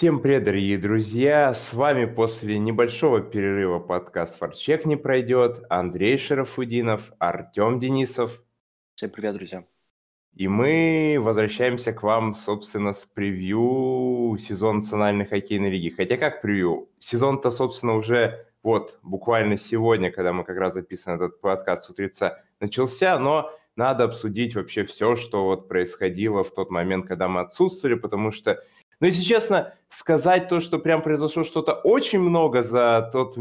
Всем привет, дорогие друзья! С вами после небольшого перерыва подкаст «Форчек не пройдет» Андрей Шарафудинов, Артем Денисов. Всем привет, друзья! И мы возвращаемся к вам, собственно, с превью сезона Национальной хоккейной лиги. Хотя как превью? Сезон-то, собственно, уже вот буквально сегодня, когда мы как раз записываем этот подкаст с утреца, начался, но надо обсудить вообще все, что вот происходило в тот момент, когда мы отсутствовали, потому что, ну, если честно, сказать то, что прям произошло что-то очень много за тот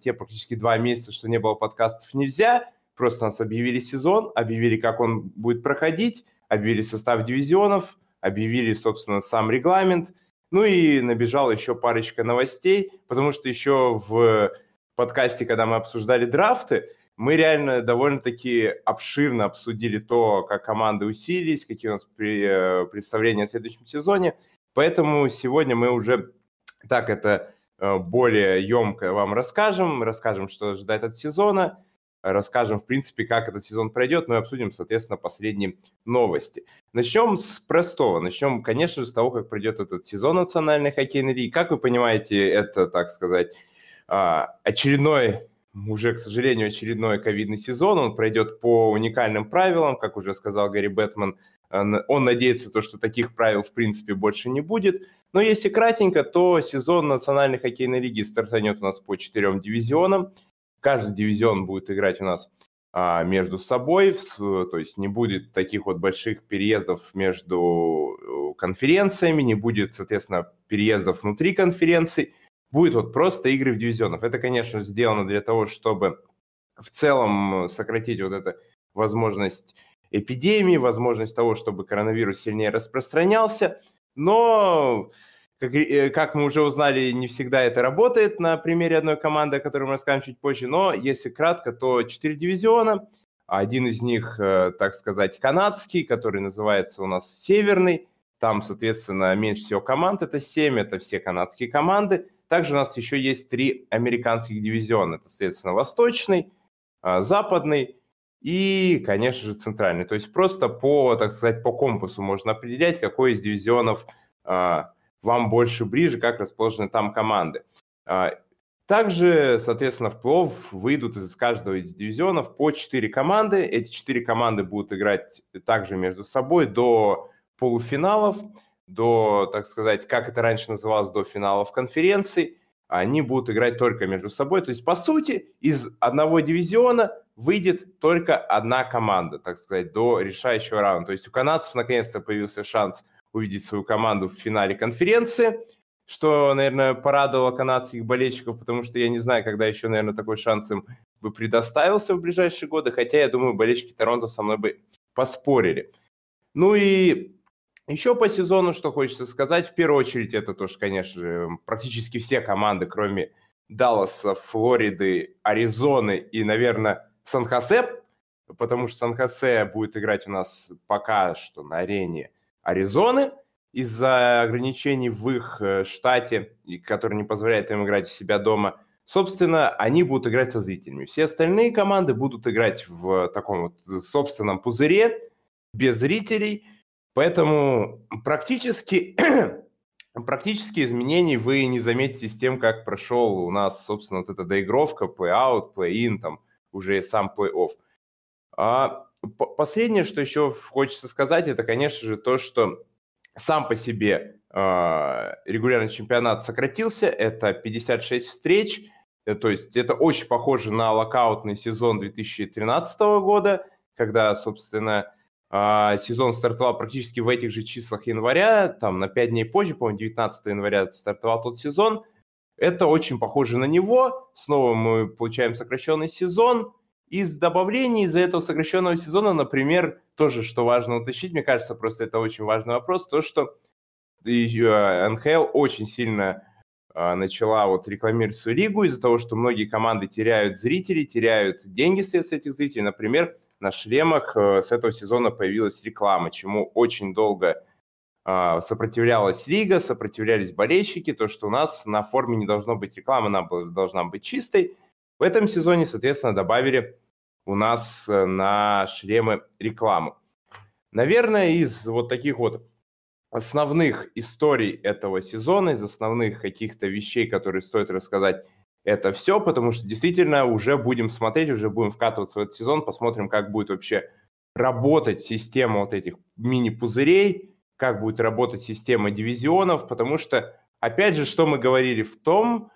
те практически два месяца, что не было подкастов, нельзя. Просто нас объявили сезон, объявили, как он будет проходить, объявили состав дивизионов, объявили, собственно, сам регламент. Ну и набежала еще парочка новостей, потому что еще в подкасте, когда мы обсуждали драфты, мы реально довольно-таки обширно обсудили то, как команды усилились, какие у нас э, представления о следующем сезоне. Поэтому сегодня мы уже так это э, более емко вам расскажем, расскажем, что ожидает от сезона, расскажем, в принципе, как этот сезон пройдет, ну и обсудим, соответственно, последние новости. Начнем с простого. Начнем, конечно же, с того, как пройдет этот сезон Национальной хоккейной лиги. Как вы понимаете, это, так сказать, а, очередной уже, к сожалению, очередной ковидный сезон. Он пройдет по уникальным правилам, как уже сказал Гарри Бэтмен. Он надеется, то, что таких правил, в принципе, больше не будет. Но если кратенько, то сезон Национальной хоккейной лиги стартанет у нас по четырем дивизионам. Каждый дивизион будет играть у нас а, между собой, то есть не будет таких вот больших переездов между э, конференциями, не будет, соответственно, переездов внутри конференций будет вот просто игры в дивизионах. Это, конечно, сделано для того, чтобы в целом сократить вот эту возможность эпидемии, возможность того, чтобы коронавирус сильнее распространялся. Но, как, э, как мы уже узнали, не всегда это работает на примере одной команды, о которой мы расскажем чуть позже. Но если кратко, то 4 дивизиона. Один из них, э, так сказать, канадский, который называется у нас Северный. Там, соответственно, меньше всего команд, это 7, это все канадские команды. Также у нас еще есть три американских дивизиона. Это, соответственно, восточный, а, западный и, конечно же, центральный. То есть просто по, так сказать, по компасу можно определять, какой из дивизионов а, вам больше ближе, как расположены там команды. А, также, соответственно, в плов выйдут из каждого из дивизионов по 4 команды. Эти 4 команды будут играть также между собой до полуфиналов до, так сказать, как это раньше называлось, до финалов конференции, они будут играть только между собой. То есть, по сути, из одного дивизиона выйдет только одна команда, так сказать, до решающего раунда. То есть у канадцев наконец-то появился шанс увидеть свою команду в финале конференции, что, наверное, порадовало канадских болельщиков, потому что я не знаю, когда еще, наверное, такой шанс им бы предоставился в ближайшие годы, хотя, я думаю, болельщики Торонто со мной бы поспорили. Ну и еще по сезону, что хочется сказать, в первую очередь, это тоже, конечно же, практически все команды, кроме Далласа, Флориды, Аризоны и, наверное, Сан-Хосе, потому что Сан-Хосе будет играть у нас пока что на арене Аризоны из-за ограничений в их э, штате, который не позволяет им играть у себя дома. Собственно, они будут играть со зрителями. Все остальные команды будут играть в таком вот собственном пузыре, без зрителей – Поэтому практически, практически изменений вы не заметите с тем, как прошел у нас, собственно, вот эта доигровка, play-out, play-in, там уже сам play-off. А последнее, что еще хочется сказать, это, конечно же, то, что сам по себе э, регулярный чемпионат сократился, это 56 встреч, э, то есть это очень похоже на локаутный сезон 2013 года, когда, собственно, а, сезон стартовал практически в этих же числах января, там на 5 дней позже, по-моему, 19 января стартовал тот сезон. Это очень похоже на него. Снова мы получаем сокращенный сезон. Из добавлений из-за этого сокращенного сезона, например, тоже, что важно уточнить, мне кажется, просто это очень важный вопрос, то, что НХЛ очень сильно а, начала вот рекламировать свою лигу из-за того, что многие команды теряют зрителей, теряют деньги с этих зрителей. Например, на шлемах э, с этого сезона появилась реклама, чему очень долго сопротивлялась лига, сопротивлялись болельщики, то, что у нас на форме не должно быть рекламы, она должна быть чистой. В этом сезоне, соответственно, добавили у нас э, на шлемы рекламу. Наверное, из вот таких вот основных историй этого сезона, из основных каких-то вещей, которые стоит рассказать, это все, потому что действительно уже будем смотреть, уже будем вкатываться в этот сезон, посмотрим, как будет вообще работать система вот этих мини-пузырей, как будет работать система дивизионов, потому что, опять же, что мы говорили в том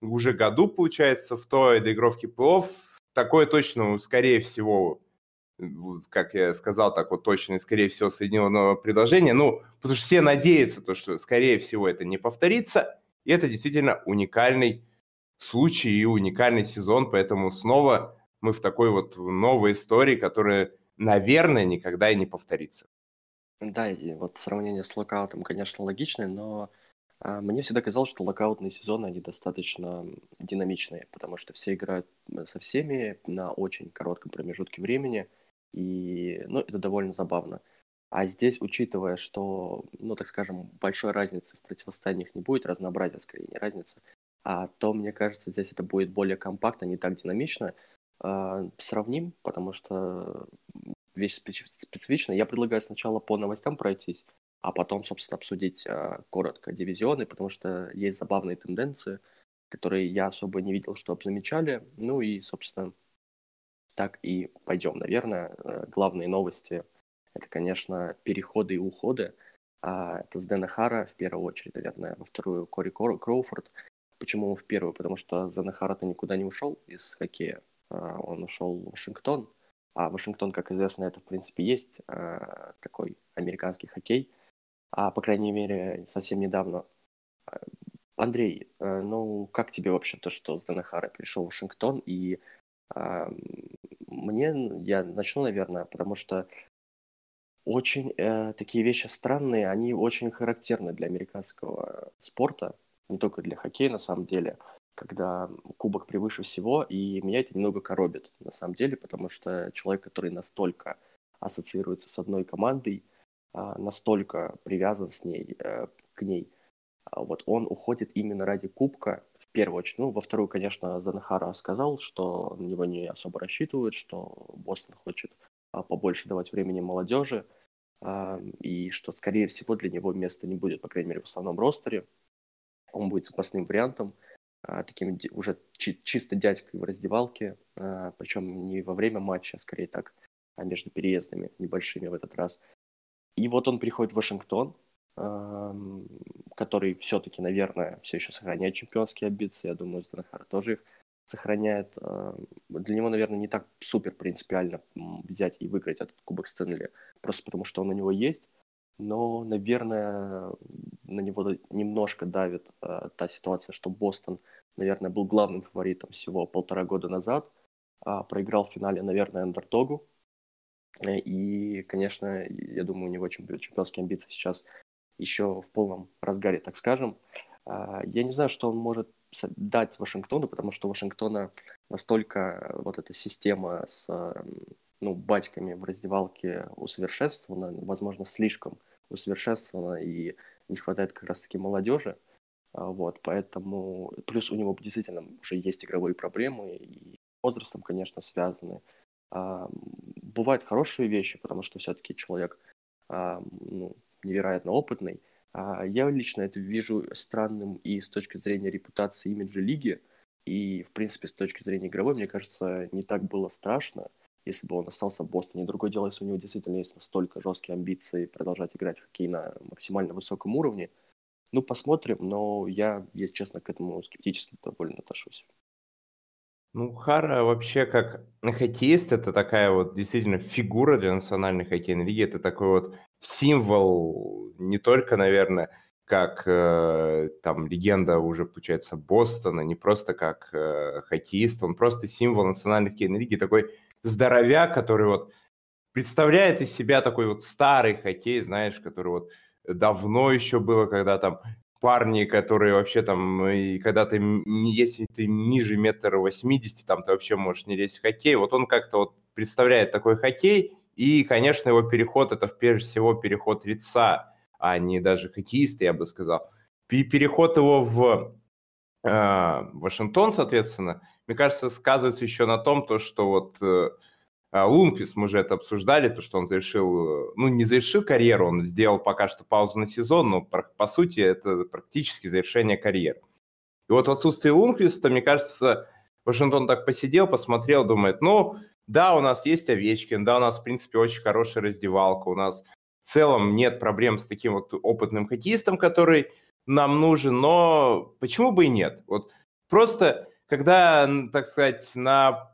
уже году, получается, в той доигровке плов, такое точно, скорее всего, как я сказал, так вот точно, скорее всего, соединенного предложения. Ну, потому что все надеются, то, что, скорее всего, это не повторится. И это действительно уникальный случай и уникальный сезон, поэтому снова мы в такой вот новой истории, которая, наверное, никогда и не повторится. Да, и вот сравнение с локаутом, конечно, логичное, но а, мне всегда казалось, что локаутные сезоны, они достаточно динамичные, потому что все играют со всеми на очень коротком промежутке времени – и, ну, это довольно забавно. А здесь, учитывая, что, ну, так скажем, большой разницы в противостояниях не будет, разнообразия скорее не разница, а то, мне кажется, здесь это будет более компактно, не так динамично. А, сравним, потому что вещь специфичная. Я предлагаю сначала по новостям пройтись, а потом, собственно, обсудить а, коротко дивизионы, потому что есть забавные тенденции, которые я особо не видел, что замечали. Ну и, собственно, так и пойдем. Наверное, э, главные новости – это, конечно, переходы и уходы. А это с Дэна Хара в первую очередь, наверное, во вторую Кори Кроуфорд. Почему в первую? Потому что Дэна Хара-то никуда не ушел из хоккея. А, он ушел в Вашингтон. А Вашингтон, как известно, это, в принципе, есть а, такой американский хоккей. А, по крайней мере, совсем недавно. Андрей, э, ну, как тебе вообще то, что Дэна Хара перешел в Вашингтон и мне, я начну, наверное, потому что очень э, такие вещи странные, они очень характерны для американского спорта, не только для хоккея на самом деле, когда кубок превыше всего, и меня это немного коробит на самом деле, потому что человек, который настолько ассоциируется с одной командой, э, настолько привязан с ней, э, к ней, а вот он уходит именно ради кубка, в первую очередь. Ну, во вторую, конечно, Занахара сказал, что на него не особо рассчитывают, что Бостон хочет а, побольше давать времени молодежи, а, и что, скорее всего, для него места не будет, по крайней мере, в основном ростере. Он будет запасным вариантом, а, таким уже чи- чисто дядькой в раздевалке, а, причем не во время матча, а скорее так, а между переездами небольшими в этот раз. И вот он приходит в Вашингтон, который все-таки, наверное, все еще сохраняет чемпионские амбиции. Я думаю, Зданахар тоже их сохраняет. Для него, наверное, не так супер принципиально взять и выиграть этот Кубок Стэнли, просто потому что он у него есть. Но, наверное, на него немножко давит э, та ситуация, что Бостон, наверное, был главным фаворитом всего полтора года назад, а проиграл в финале, наверное, андертогу. Э, и, конечно, я думаю, у него чемпионские амбиции сейчас еще в полном разгаре, так скажем. А, я не знаю, что он может дать Вашингтону, потому что Вашингтона настолько вот эта система с ну, батьками в раздевалке усовершенствована, возможно, слишком усовершенствована, и не хватает как раз-таки молодежи. А, вот, поэтому... Плюс у него действительно уже есть игровые проблемы, и возрастом, конечно, связаны. А, бывают хорошие вещи, потому что все-таки человек ну, невероятно опытный. А я лично это вижу странным и с точки зрения репутации имиджа лиги, и, в принципе, с точки зрения игровой, мне кажется, не так было страшно, если бы он остался в Бостоне. Другое дело, если у него действительно есть настолько жесткие амбиции продолжать играть в хоккей на максимально высоком уровне. Ну, посмотрим, но я, если честно, к этому скептически довольно отношусь. Ну, Хара вообще как хоккеист, это такая вот действительно фигура для национальной хоккейной лиги. Это такой вот символ не только, наверное, как э, там легенда уже, получается, Бостона, не просто как э, хоккеист, он просто символ национальной хоккейной лиги, такой здоровяк, который вот представляет из себя такой вот старый хоккей, знаешь, который вот давно еще было, когда там парни, которые вообще там, и когда ты, если ты ниже метр восьмидесяти, там ты вообще можешь не лезть в хоккей, вот он как-то вот представляет такой хоккей, и, конечно, его переход, это прежде всего переход лица, а не даже хоккеиста, я бы сказал. Переход его в э, Вашингтон, соответственно, мне кажется, сказывается еще на том, то, что вот э, А, Лунквист, мы же это обсуждали, то, что он завершил, ну, не завершил карьеру, он сделал пока что паузу на сезон, но, по сути, это практически завершение карьеры. И вот в отсутствие Лунквиста, мне кажется, Вашингтон так посидел, посмотрел, думает, ну, да, у нас есть Овечкин, да, у нас, в принципе, очень хорошая раздевалка, у нас в целом нет проблем с таким вот опытным хоккеистом, который нам нужен, но почему бы и нет? Вот просто, когда, так сказать, на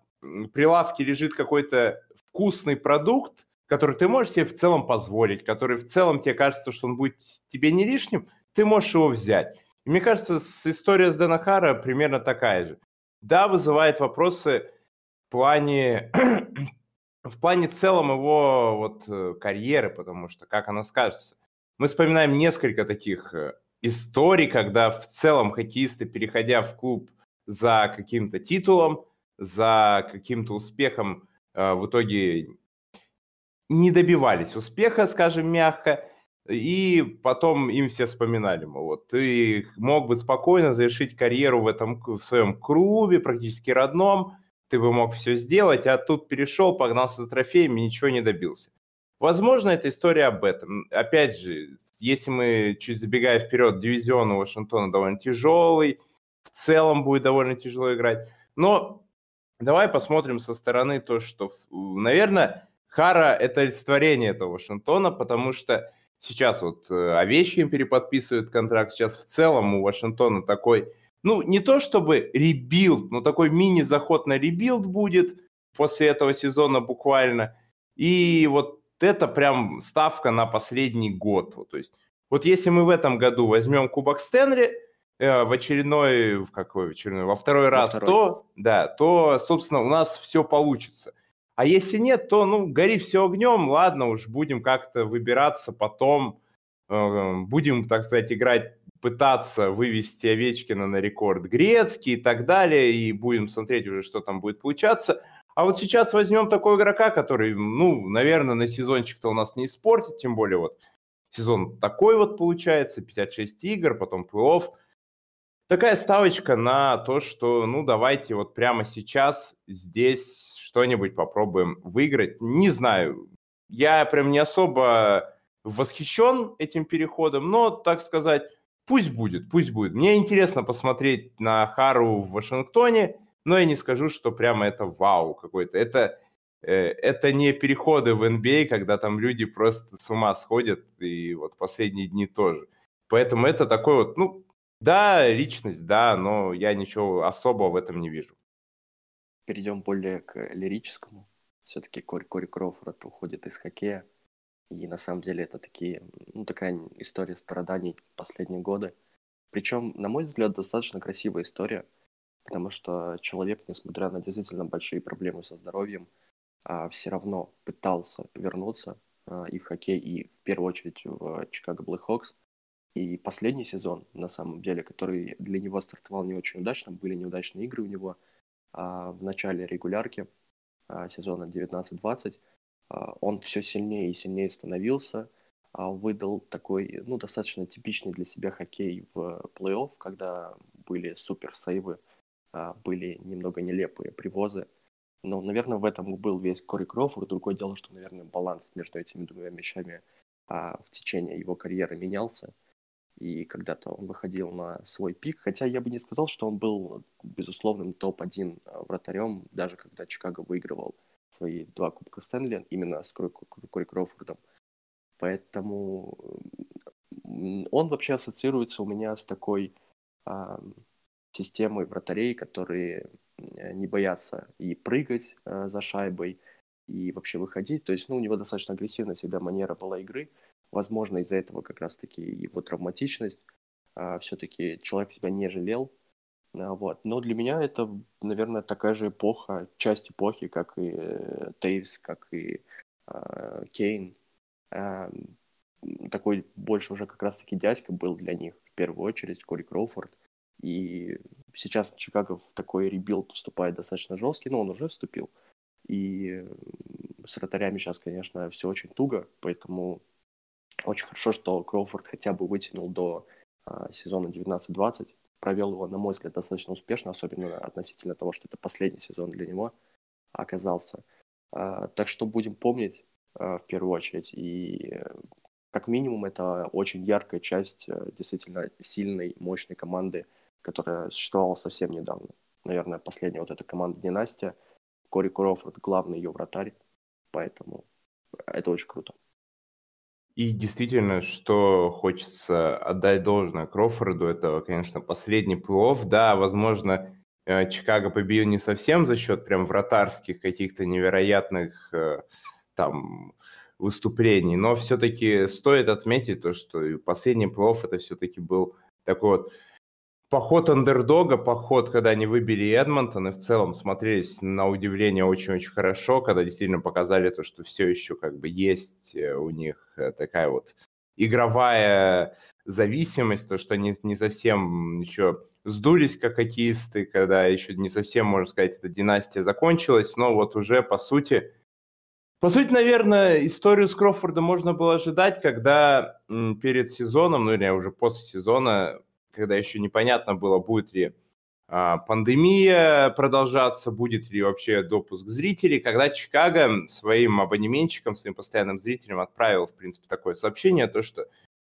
прилавке лежит какой-то вкусный продукт, который ты можешь себе в целом позволить, который в целом тебе кажется, что он будет тебе не лишним, ты можешь его взять. И мне кажется, история с Денахара примерно такая же. Да, вызывает вопросы в плане, в плане целом его вот э, карьеры, потому что, как она скажется, мы вспоминаем несколько таких э, историй, когда в целом хоккеисты, переходя в клуб за каким-то титулом, за каким-то успехом э, в итоге не добивались успеха, скажем мягко, и потом им все вспоминали, мол, вот ты мог бы спокойно завершить карьеру в этом в своем клубе, практически родном, ты бы мог все сделать, а тут перешел, погнался за трофеями, ничего не добился. Возможно, это история об этом. Опять же, если мы чуть забегая вперед, дивизион у Вашингтона довольно тяжелый, в целом будет довольно тяжело играть. Но Давай посмотрим со стороны то, что, наверное, Хара – это олицетворение этого Вашингтона, потому что сейчас вот э, Овечкин переподписывает контракт, сейчас в целом у Вашингтона такой, ну, не то чтобы ребилд, но такой мини-заход на ребилд будет после этого сезона буквально. И вот это прям ставка на последний год. То есть вот если мы в этом году возьмем Кубок Стэнли, в очередной, в какой очередной, во второй во раз, второй. то, да, то, собственно, у нас все получится. А если нет, то, ну, гори все огнем, ладно, уж будем как-то выбираться потом, э, будем, так сказать, играть, пытаться вывести Овечкина на рекорд Грецкий и так далее, и будем смотреть уже, что там будет получаться. А вот сейчас возьмем такого игрока, который, ну, наверное, на сезончик-то у нас не испортит, тем более вот сезон такой вот получается, 56 игр, потом плей-офф – такая ставочка на то, что, ну, давайте вот прямо сейчас здесь что-нибудь попробуем выиграть. Не знаю, я прям не особо восхищен этим переходом, но, так сказать, пусть будет, пусть будет. Мне интересно посмотреть на Хару в Вашингтоне, но я не скажу, что прямо это вау какой-то. Это, э, это не переходы в NBA, а, когда там люди просто с ума сходят, и вот последние дни тоже. Поэтому это такой вот, ну, да, личность, да, но я ничего особого в этом не вижу. Перейдем более к лирическому. Все-таки Кори, Кори Кроуфорд уходит из хоккея. И на самом деле это такие, ну, такая история страданий последние годы. Причем, на мой взгляд, достаточно красивая история, потому что человек, несмотря на действительно большие проблемы со здоровьем, а, все равно пытался вернуться а, и в хоккей, и в первую очередь в Чикаго Блэкхокс. И последний сезон, на самом деле, который для него стартовал не очень удачно, были неудачные игры у него а, в начале регулярки а, сезона 19-20, а, он все сильнее и сильнее становился, а, выдал такой, ну, достаточно типичный для себя хоккей в плей-офф, когда были супер сейвы, а, были немного нелепые привозы. Но, наверное, в этом был весь Кори Кроуфорд. Другое дело, что, наверное, баланс между этими двумя вещами а, в течение его карьеры менялся и когда-то он выходил на свой пик, хотя я бы не сказал, что он был безусловным топ-1 э, вратарем, даже когда Чикаго выигрывал свои два Кубка Стэнли именно с Кори Кроуфордом. Поэтому он вообще ассоциируется у меня с такой а, системой вратарей, которые э, не боятся и прыгать а, за шайбой, и вообще выходить. То есть, ну, у него достаточно агрессивная всегда манера была игры, Возможно, из-за этого как раз-таки его травматичность. А, все-таки человек себя не жалел. А, вот. Но для меня это, наверное, такая же эпоха, часть эпохи, как и э, Тейвс, как и а, Кейн. Такой больше уже как раз-таки дядька был для них, в первую очередь, Кори Кроуфорд. И сейчас Чикаго в такой ребилд вступает достаточно жесткий, но он уже вступил. И с вратарями сейчас, конечно, все очень туго, поэтому очень хорошо, что Кроуфорд хотя бы вытянул до а, сезона 19-20. Провел его, на мой взгляд, достаточно успешно, особенно относительно того, что это последний сезон для него оказался. А, так что будем помнить а, в первую очередь. И как минимум это очень яркая часть э, действительно сильной, мощной команды, которая существовала совсем недавно. Наверное, последняя вот эта команда династия. Кори Кроуфорд главный ее вратарь, поэтому это очень круто. И действительно, что хочется отдать должное Крофорду, это, конечно, последний плей Да, возможно, э, Чикаго победил не совсем за счет прям вратарских каких-то невероятных э, там выступлений, но все-таки стоит отметить то, что последний плей это все-таки был такой вот поход андердога, поход, когда они выбили Эдмонтон, и в целом смотрелись на удивление очень-очень хорошо, когда действительно показали то, что все еще как бы есть э, у них э, такая вот игровая зависимость, то, что они не совсем еще сдулись как хоккеисты, когда еще не совсем, можно сказать, эта династия закончилась, но вот уже, по сути, по сути, наверное, историю с Крофордом можно было ожидать, когда перед сезоном, ну или уже после сезона, когда еще непонятно было, будет ли а, пандемия продолжаться, будет ли вообще допуск зрителей, когда Чикаго своим абонементчикам, своим постоянным зрителям отправил, в принципе, такое сообщение, то, что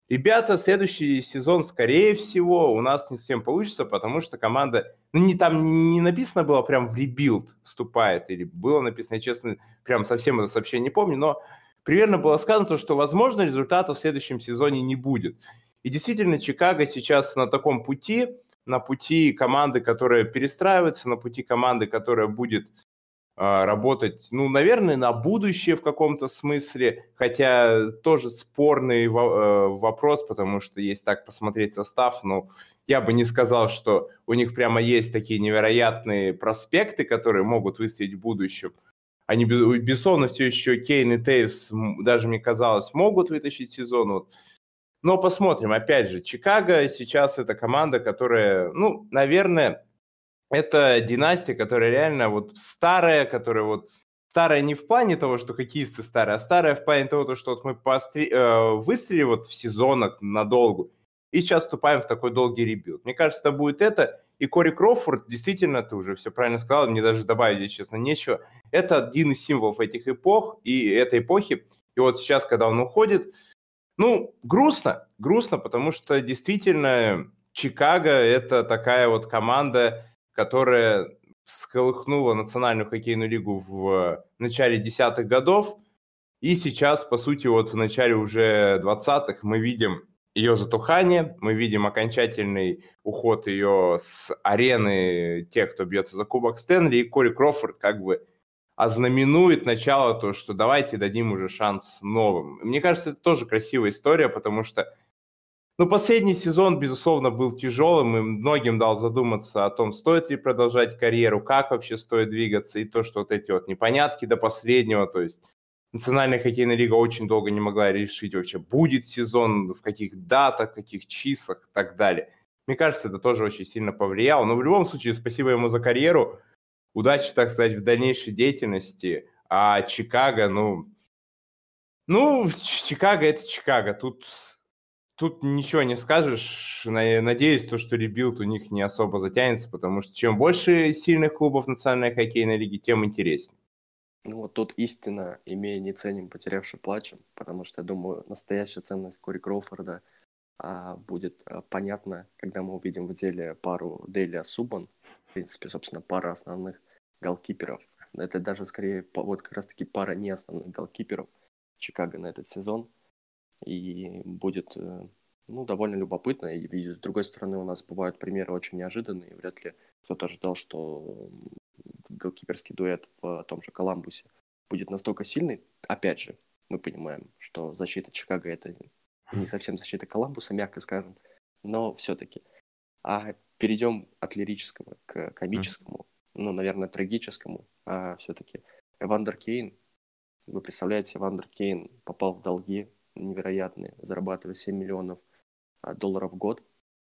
ребята, следующий сезон, скорее всего, у нас не совсем получится, потому что команда, ну, не там не написано было прям в ребилд вступает, или было написано, я честно, прям совсем это сообщение не помню, но примерно было сказано, что, возможно, результата в следующем сезоне не будет. И действительно, Чикаго сейчас на таком пути, на пути команды, которая перестраивается, на пути команды, которая будет э, работать, ну, наверное, на будущее в каком-то смысле, хотя тоже спорный во- э, вопрос, потому что если так посмотреть состав, ну, я бы не сказал, что у них прямо есть такие невероятные проспекты, которые могут выстрелить в будущем. Они, безусловно, все еще Кейн и Тейвс, даже мне казалось, могут вытащить сезон. Вот но посмотрим. Опять же, Чикаго сейчас это команда, которая, ну, наверное, это династия, которая реально вот старая, которая вот старая не в плане того, что хоккеисты старые, а старая в плане того, что вот мы постри... э, выстрелили вот в сезонах надолго, и сейчас вступаем в такой долгий ребилд. Мне кажется, это будет это. И Кори Кроуфорд, действительно, ты уже все правильно сказал, мне даже добавить, честно, нечего. Это один из символов этих эпох и этой эпохи. И вот сейчас, когда он уходит, ну, грустно, грустно, потому что действительно Чикаго – это такая вот команда, которая сколыхнула Национальную хоккейную лигу в начале десятых годов, и сейчас, по сути, вот в начале уже двадцатых мы видим ее затухание, мы видим окончательный уход ее с арены тех, кто бьется за Кубок Стэнли, и Кори Крофорд как бы ознаменует начало то, что давайте дадим уже шанс новым. Мне кажется, это тоже красивая история, потому что ну, последний сезон, безусловно, был тяжелым, и многим дал задуматься о том, стоит ли продолжать карьеру, как вообще стоит двигаться, и то, что вот эти вот непонятки до последнего, то есть Национальная хоккейная лига очень долго не могла решить вообще, будет сезон, в каких датах, в каких числах и так далее. Мне кажется, это тоже очень сильно повлияло. Но в любом случае, спасибо ему за карьеру удачи, так сказать, в дальнейшей деятельности. А Чикаго, ну, ну, Чикаго это Чикаго. Тут, тут ничего не скажешь. Надеюсь, то, что ребилд у них не особо затянется, потому что чем больше сильных клубов национальной хоккейной лиги, тем интереснее. Ну вот тут истина, имея не ценим, потерявший плачем, потому что, я думаю, настоящая ценность Кори Кроуфорда – будет а, понятно, когда мы увидим в деле пару Делия Субан, в принципе, собственно, пара основных голкиперов. Это даже скорее вот как раз-таки пара не основных голкиперов Чикаго на этот сезон. И будет э, ну, довольно любопытно. И, с другой стороны, у нас бывают примеры очень неожиданные. Вряд ли кто-то ожидал, что голкиперский дуэт в том же Коламбусе будет настолько сильный. Опять же, мы понимаем, что защита Чикаго это не совсем защита Коламбуса, мягко скажем, но все-таки. А перейдем от лирического к комическому, ну, наверное, трагическому, а все-таки Эвандер Кейн, вы представляете, Эвандер Кейн попал в долги невероятные, зарабатывая 7 миллионов а, долларов в год,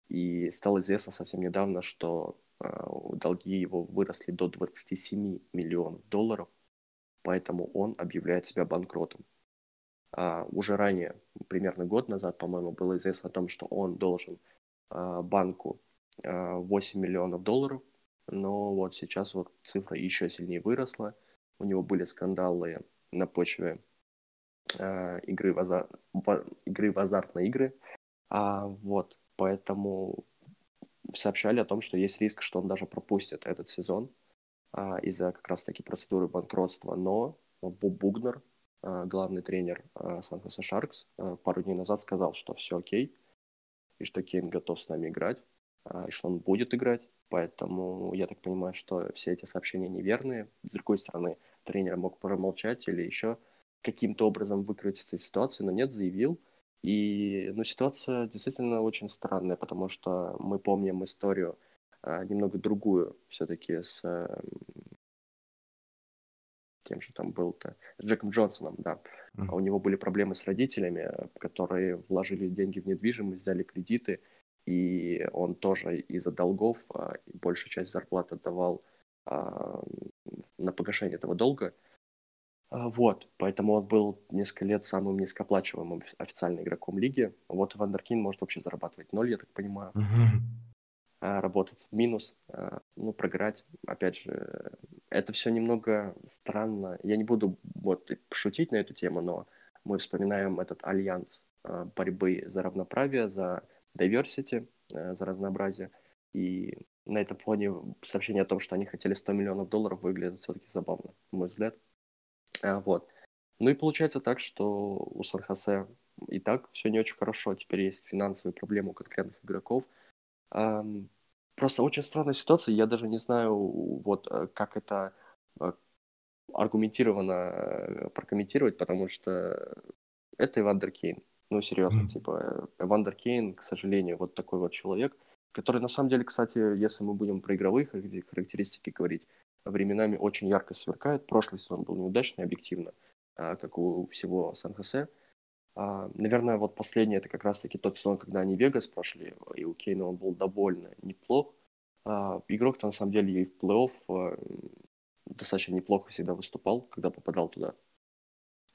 и стало известно совсем недавно, что а, долги его выросли до 27 миллионов долларов, поэтому он объявляет себя банкротом. А, уже ранее, примерно год назад, по-моему, было известно о том, что он должен а, банку а, 8 миллионов долларов, но вот сейчас вот цифра еще сильнее выросла, у него были скандалы на почве игры, в азар... игры в азартные игры. А, вот, поэтому сообщали о том, что есть риск, что он даже пропустит этот сезон а, из-за как раз-таки процедуры банкротства. Но Боб Бугнер, а, главный тренер а, Сан-Хосе Шаркс, а, пару дней назад сказал, что все окей, и что Кейн готов с нами играть, и что он будет играть. Поэтому я так понимаю, что все эти сообщения неверные. С другой стороны, тренер мог промолчать или еще каким-то образом выкрутиться из ситуации, но нет, заявил. И ну, ситуация действительно очень странная, потому что мы помним историю немного другую все-таки с кем же там был-то, с Джеком Джонсоном, да. Mm-hmm. У него были проблемы с родителями, которые вложили деньги в недвижимость, взяли кредиты, и он тоже из-за долгов а, большую часть зарплаты отдавал а, на погашение этого долга. Вот, поэтому он был несколько лет самым низкооплачиваемым официальным игроком лиги. Вот Вандеркин может вообще зарабатывать ноль, я так понимаю. работать в минус, ну, проиграть. Опять же, это все немного странно. Я не буду вот шутить на эту тему, но мы вспоминаем этот альянс борьбы за равноправие, за diversity, э, за разнообразие. И на этом фоне сообщение о том, что они хотели 100 миллионов долларов, выглядит все-таки забавно, на мой взгляд. А, вот. Ну и получается так, что у Сан-Хосе и так все не очень хорошо. Теперь есть финансовые проблемы у конкретных игроков. Просто очень странная ситуация. Я даже не знаю, вот э, как это э, аргументированно прокомментировать, потому что это Ивандер Кейн. Ну, серьезно, mm. типа, Эвандер Кейн, к сожалению, вот такой вот человек, который, на самом деле, кстати, если мы будем про игровые характеристики говорить, временами очень ярко сверкает. Прошлый сезон был неудачный, объективно, а, как у всего Сан-Хосе. А, наверное, вот последний это как раз-таки тот сезон, когда они Вегас прошли, и у Кейна он был довольно неплох. А, игрок-то на самом деле и в плей-офф достаточно неплохо всегда выступал, когда попадал туда.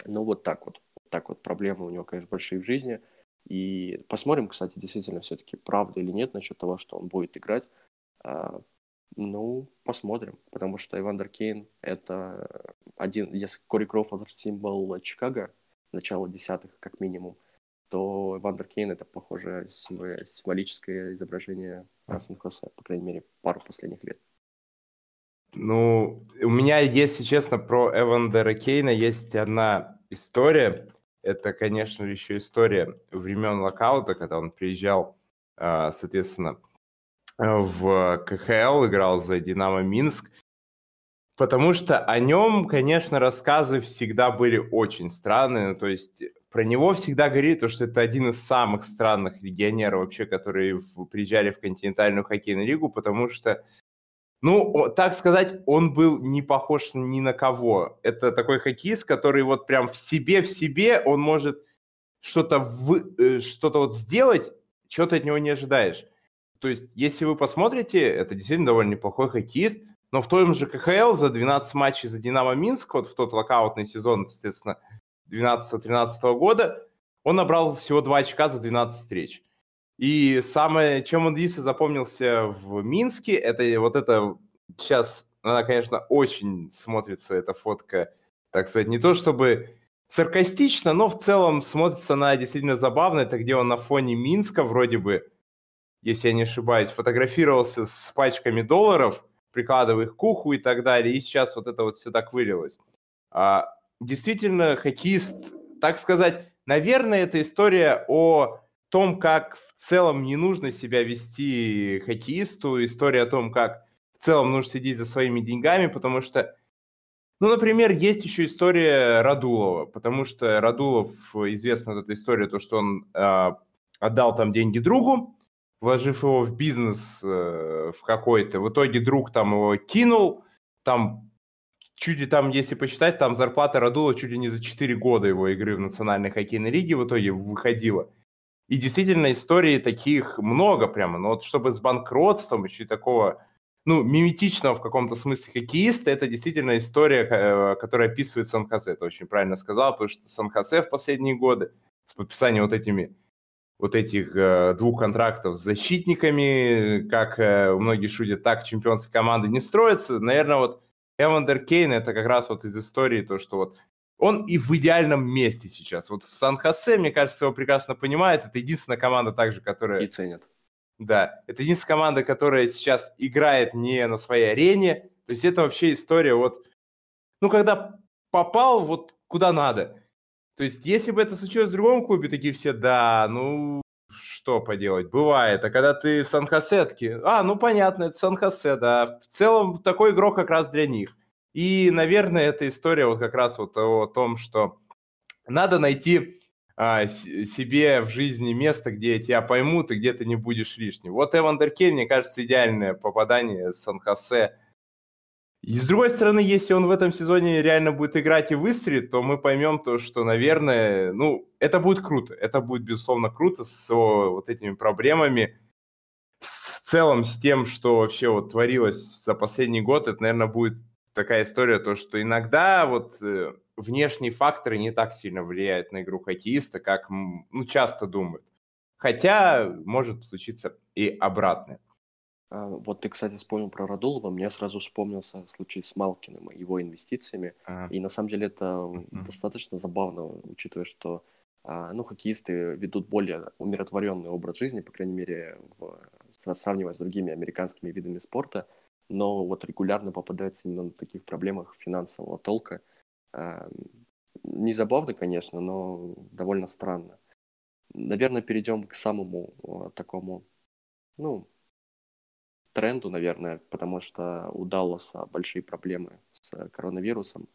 Ну, вот так вот так вот проблемы у него, конечно, большие в жизни. И посмотрим, кстати, действительно все-таки правда или нет насчет того, что он будет играть. А, ну, посмотрим, потому что Ивандер Кейн это один, если Кори Кроуфорд символ Чикаго, начало десятых как минимум, то Ивандер Кейн это, похоже, символическое изображение сан Хосе, по крайней мере, пару последних лет. Ну, у меня, если честно, про Эвандера Кейна есть одна история это, конечно, еще история времен локаута, когда он приезжал, а, соответственно, в КХЛ, играл за Динамо Минск, потому что о нем, конечно, рассказы всегда были очень странные, ну, то есть про него всегда говорили, то, что это один из самых странных легионеров вообще, которые приезжали в континентальную хоккейную лигу, потому что ну, так сказать, он был не похож ни на кого. Это такой хоккеист, который вот прям в себе, в себе, он может что-то в, э, что-то вот сделать, чего ты от него не ожидаешь. То есть, если вы посмотрите, это действительно довольно неплохой хоккеист, но в том же КХЛ за 12 матчей за Динамо Минск, вот в тот локаутный сезон, естественно, 12-13 года, он набрал всего 2 очка за 12 встреч. И самое, чем он Диса запомнился в Минске, это вот это сейчас, она, конечно, очень смотрится, эта фотка, так сказать, не то чтобы саркастично, но в целом смотрится она действительно забавно. Это где он на фоне Минска вроде бы, если я не ошибаюсь, фотографировался с пачками долларов, прикладывая их к уху и так далее. И сейчас вот это вот все так вылилось. А, действительно, хоккеист, так сказать, наверное, это история о том, как в целом не нужно себя вести хоккеисту, история о том, как в целом нужно следить за своими деньгами, потому что, ну, например, есть еще история Радулова, потому что Радулов, известна эта история, то, что он э, отдал там деньги другу, вложив его в бизнес э, в какой-то, в итоге друг там его кинул, там чуть ли там, если посчитать, там зарплата Радула чуть ли не за 4 года его игры в национальной хоккейной лиге в итоге выходила. И действительно истории таких много прямо. Но вот чтобы с банкротством еще и такого, ну, миметичного в каком-то смысле хоккеиста, это действительно история, э, которая описывает Сан-Хосе. Это очень правильно сказал, потому что Сан-Хосе в последние годы с подписанием вот этими вот этих э, двух контрактов с защитниками, как э, многие шутят, так чемпионские команды не строятся. Наверное, вот Эвандер Кейн это как раз вот из истории то, что вот он и в идеальном месте сейчас. Вот в Сан-Хосе, мне кажется, его прекрасно понимает. Это единственная команда также, которая... И ценят. Да, это единственная команда, которая сейчас играет не на своей арене. То есть это вообще история вот... Ну, когда попал вот куда надо. То есть если бы это случилось в другом клубе, такие все, да, ну, что поделать, бывает. А когда ты в Сан-Хосе, а, ну, понятно, это Сан-Хосе, да. В целом такой игрок как раз для них. И, наверное, эта история вот как раз вот о том, что надо найти а, себе в жизни место, где тебя поймут и где ты не будешь лишним. Вот Эван Деркель, мне кажется, идеальное попадание Сан-Хосе. И с другой стороны, если он в этом сезоне реально будет играть и выстрелит, то мы поймем то, что, наверное, ну, это будет круто. Это будет, безусловно, круто с вот этими проблемами. В целом, с тем, что вообще вот творилось за последний год, это, наверное, будет такая история, то, что иногда вот э, внешние факторы не так сильно влияют на игру хоккеиста, как ну, часто думают. Хотя может случиться и обратное. А, вот ты, кстати, вспомнил про Радулова, мне сразу вспомнился случай с Малкиным и его инвестициями. А. И на самом деле это mm-hmm. достаточно забавно, учитывая, что а, ну, хоккеисты ведут более умиротворенный образ жизни, по крайней мере, в, сравнивая с другими американскими видами спорта но вот регулярно попадается именно на таких проблемах финансового толка. А, не забавно, конечно, но довольно странно. Наверное, перейдем к самому такому, ну, тренду, наверное, потому что у Далласа большие проблемы с коронавирусом.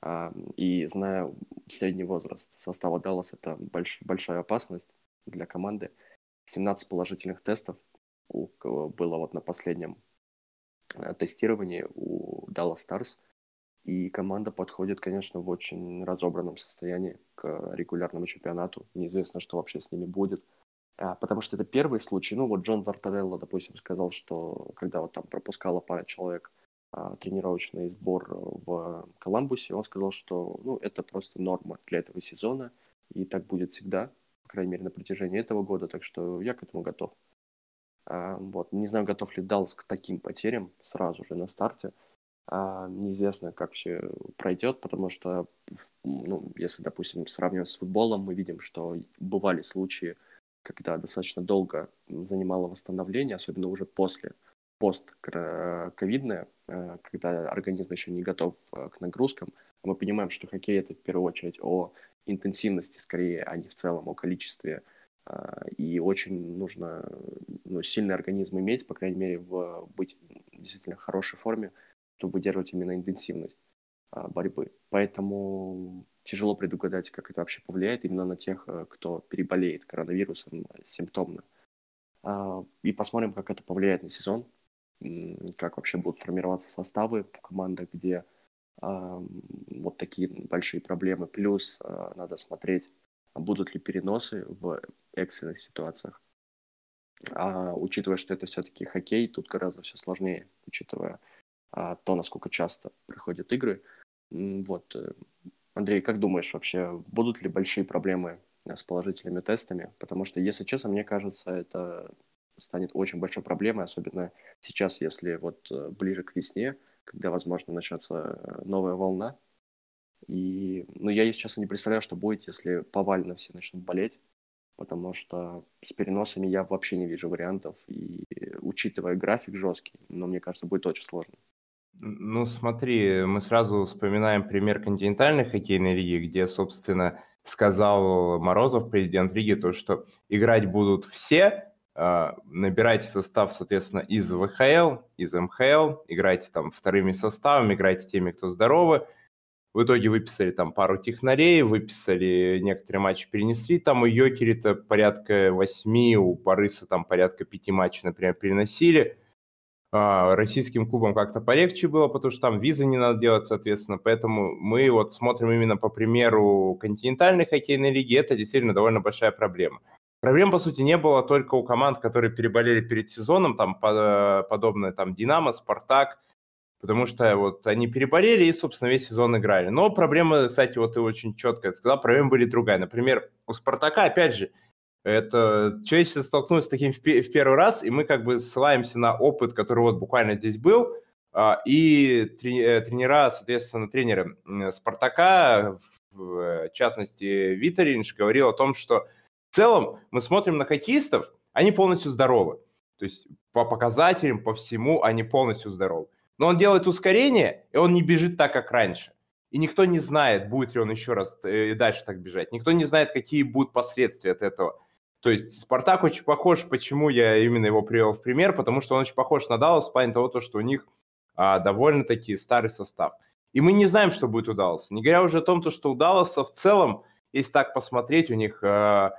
А, и зная средний возраст состава Далласа, это больш, большая опасность для команды. 17 положительных тестов было вот на последнем Э, тестирование у Dallas Stars, и команда подходит, конечно, в очень разобранном состоянии к регулярному чемпионату. Неизвестно, что вообще с ними будет. А, потому что это первый случай. Ну, вот Джон Вартарелло, допустим, сказал, что когда вот там пропускала пара человек а, тренировочный сбор в Коламбусе, он сказал, что ну, это просто норма для этого сезона, и так будет всегда, по крайней мере, на протяжении этого года, так что я к этому готов. А, вот. Не знаю, готов ли Даллас к таким потерям сразу же на старте. Неизвестно, как все пройдет, потому что, ну, если, допустим, сравнивать с футболом, мы видим, что бывали случаи, когда достаточно долго занимало восстановление, особенно уже после пост-ковидное, а, когда организм еще не готов к нагрузкам. Мы понимаем, что хоккей это в первую очередь о интенсивности скорее, а не в целом о количестве а, и очень нужно ну, сильный организм иметь, по крайней мере, в, быть действительно хорошей форме, чтобы выдерживать именно интенсивность а, борьбы. Поэтому тяжело предугадать, как это вообще повлияет именно на тех, э, кто переболеет коронавирусом симптомно. А, и посмотрим, как это повлияет на сезон, как вообще будут формироваться составы в командах, где вот такие большие проблемы. Плюс надо смотреть, будут ли переносы в экстренных ситуациях. А учитывая, что это все-таки хоккей, тут гораздо все сложнее, учитывая а, то, насколько часто проходят игры. Вот, э, Андрей, как думаешь вообще, будут ли большие проблемы э, с положительными тестами? Потому что, если честно, мне кажется, это станет очень большой проблемой, особенно сейчас, если вот э, ближе к весне, когда, возможно, начнется новая волна. И, ну, я, если честно, не представляю, что будет, если повально все начнут болеть потому что с переносами я вообще не вижу вариантов, и учитывая график жесткий, но мне кажется, будет очень сложно. Ну, смотри, мы сразу вспоминаем пример континентальной хоккейной лиги, где, собственно, сказал Морозов, президент лиги, то, что играть будут все, а, набирайте состав, соответственно, из ВХЛ, из МХЛ, играйте там вторыми составами, играйте теми, кто здоровы, в итоге выписали там пару технарей, выписали некоторые матчи, перенесли. Там у Йокери-то порядка восьми, у Борыса там порядка пяти матчей, например, переносили. А, российским клубам как-то полегче было, потому что там визы не надо делать, соответственно. Поэтому мы вот смотрим именно по примеру континентальной хоккейной лиги. Это действительно довольно большая проблема. Проблем, по сути, не было только у команд, которые переболели перед сезоном, там подобное там Динамо, Спартак – потому что вот они переболели и, собственно, весь сезон играли. Но проблема, кстати, вот ты очень четко сказал, проблемы были другая. Например, у «Спартака», опять же, это человечество столкнулось с таким в, в первый раз, и мы как бы ссылаемся на опыт, который вот буквально здесь был. А, и тренера, соответственно, тренеры Спартака, в частности, Витаринш, говорил о том, что в целом мы смотрим на хоккеистов, они полностью здоровы. То есть по показателям, по всему они полностью здоровы. Но он делает ускорение, и он не бежит так, как раньше. И никто не знает, будет ли он еще раз э, и дальше так бежать. Никто не знает, какие будут последствия от этого. То есть Спартак очень похож, почему я именно его привел в пример, потому что он очень похож на Даллас в плане того, что у них а, довольно-таки старый состав. И мы не знаем, что будет у Далласа. Не говоря уже о том, что у Далласа в целом, если так посмотреть, у них а,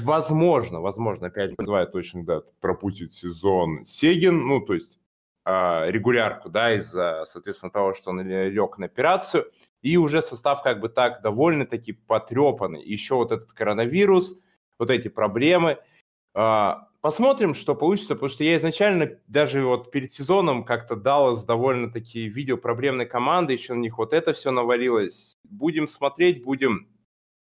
возможно, возможно, опять же, называю точно, да, пропустит сезон Сегин, ну, то есть а, регулярку, да, из-за, соответственно, того, что он лег на операцию, и уже состав как бы так довольно-таки потрепанный. Еще вот этот коронавирус, вот эти проблемы. А, посмотрим, что получится, потому что я изначально даже вот перед сезоном как-то Даллас довольно-таки видел проблемной команды, еще на них вот это все навалилось. Будем смотреть, будем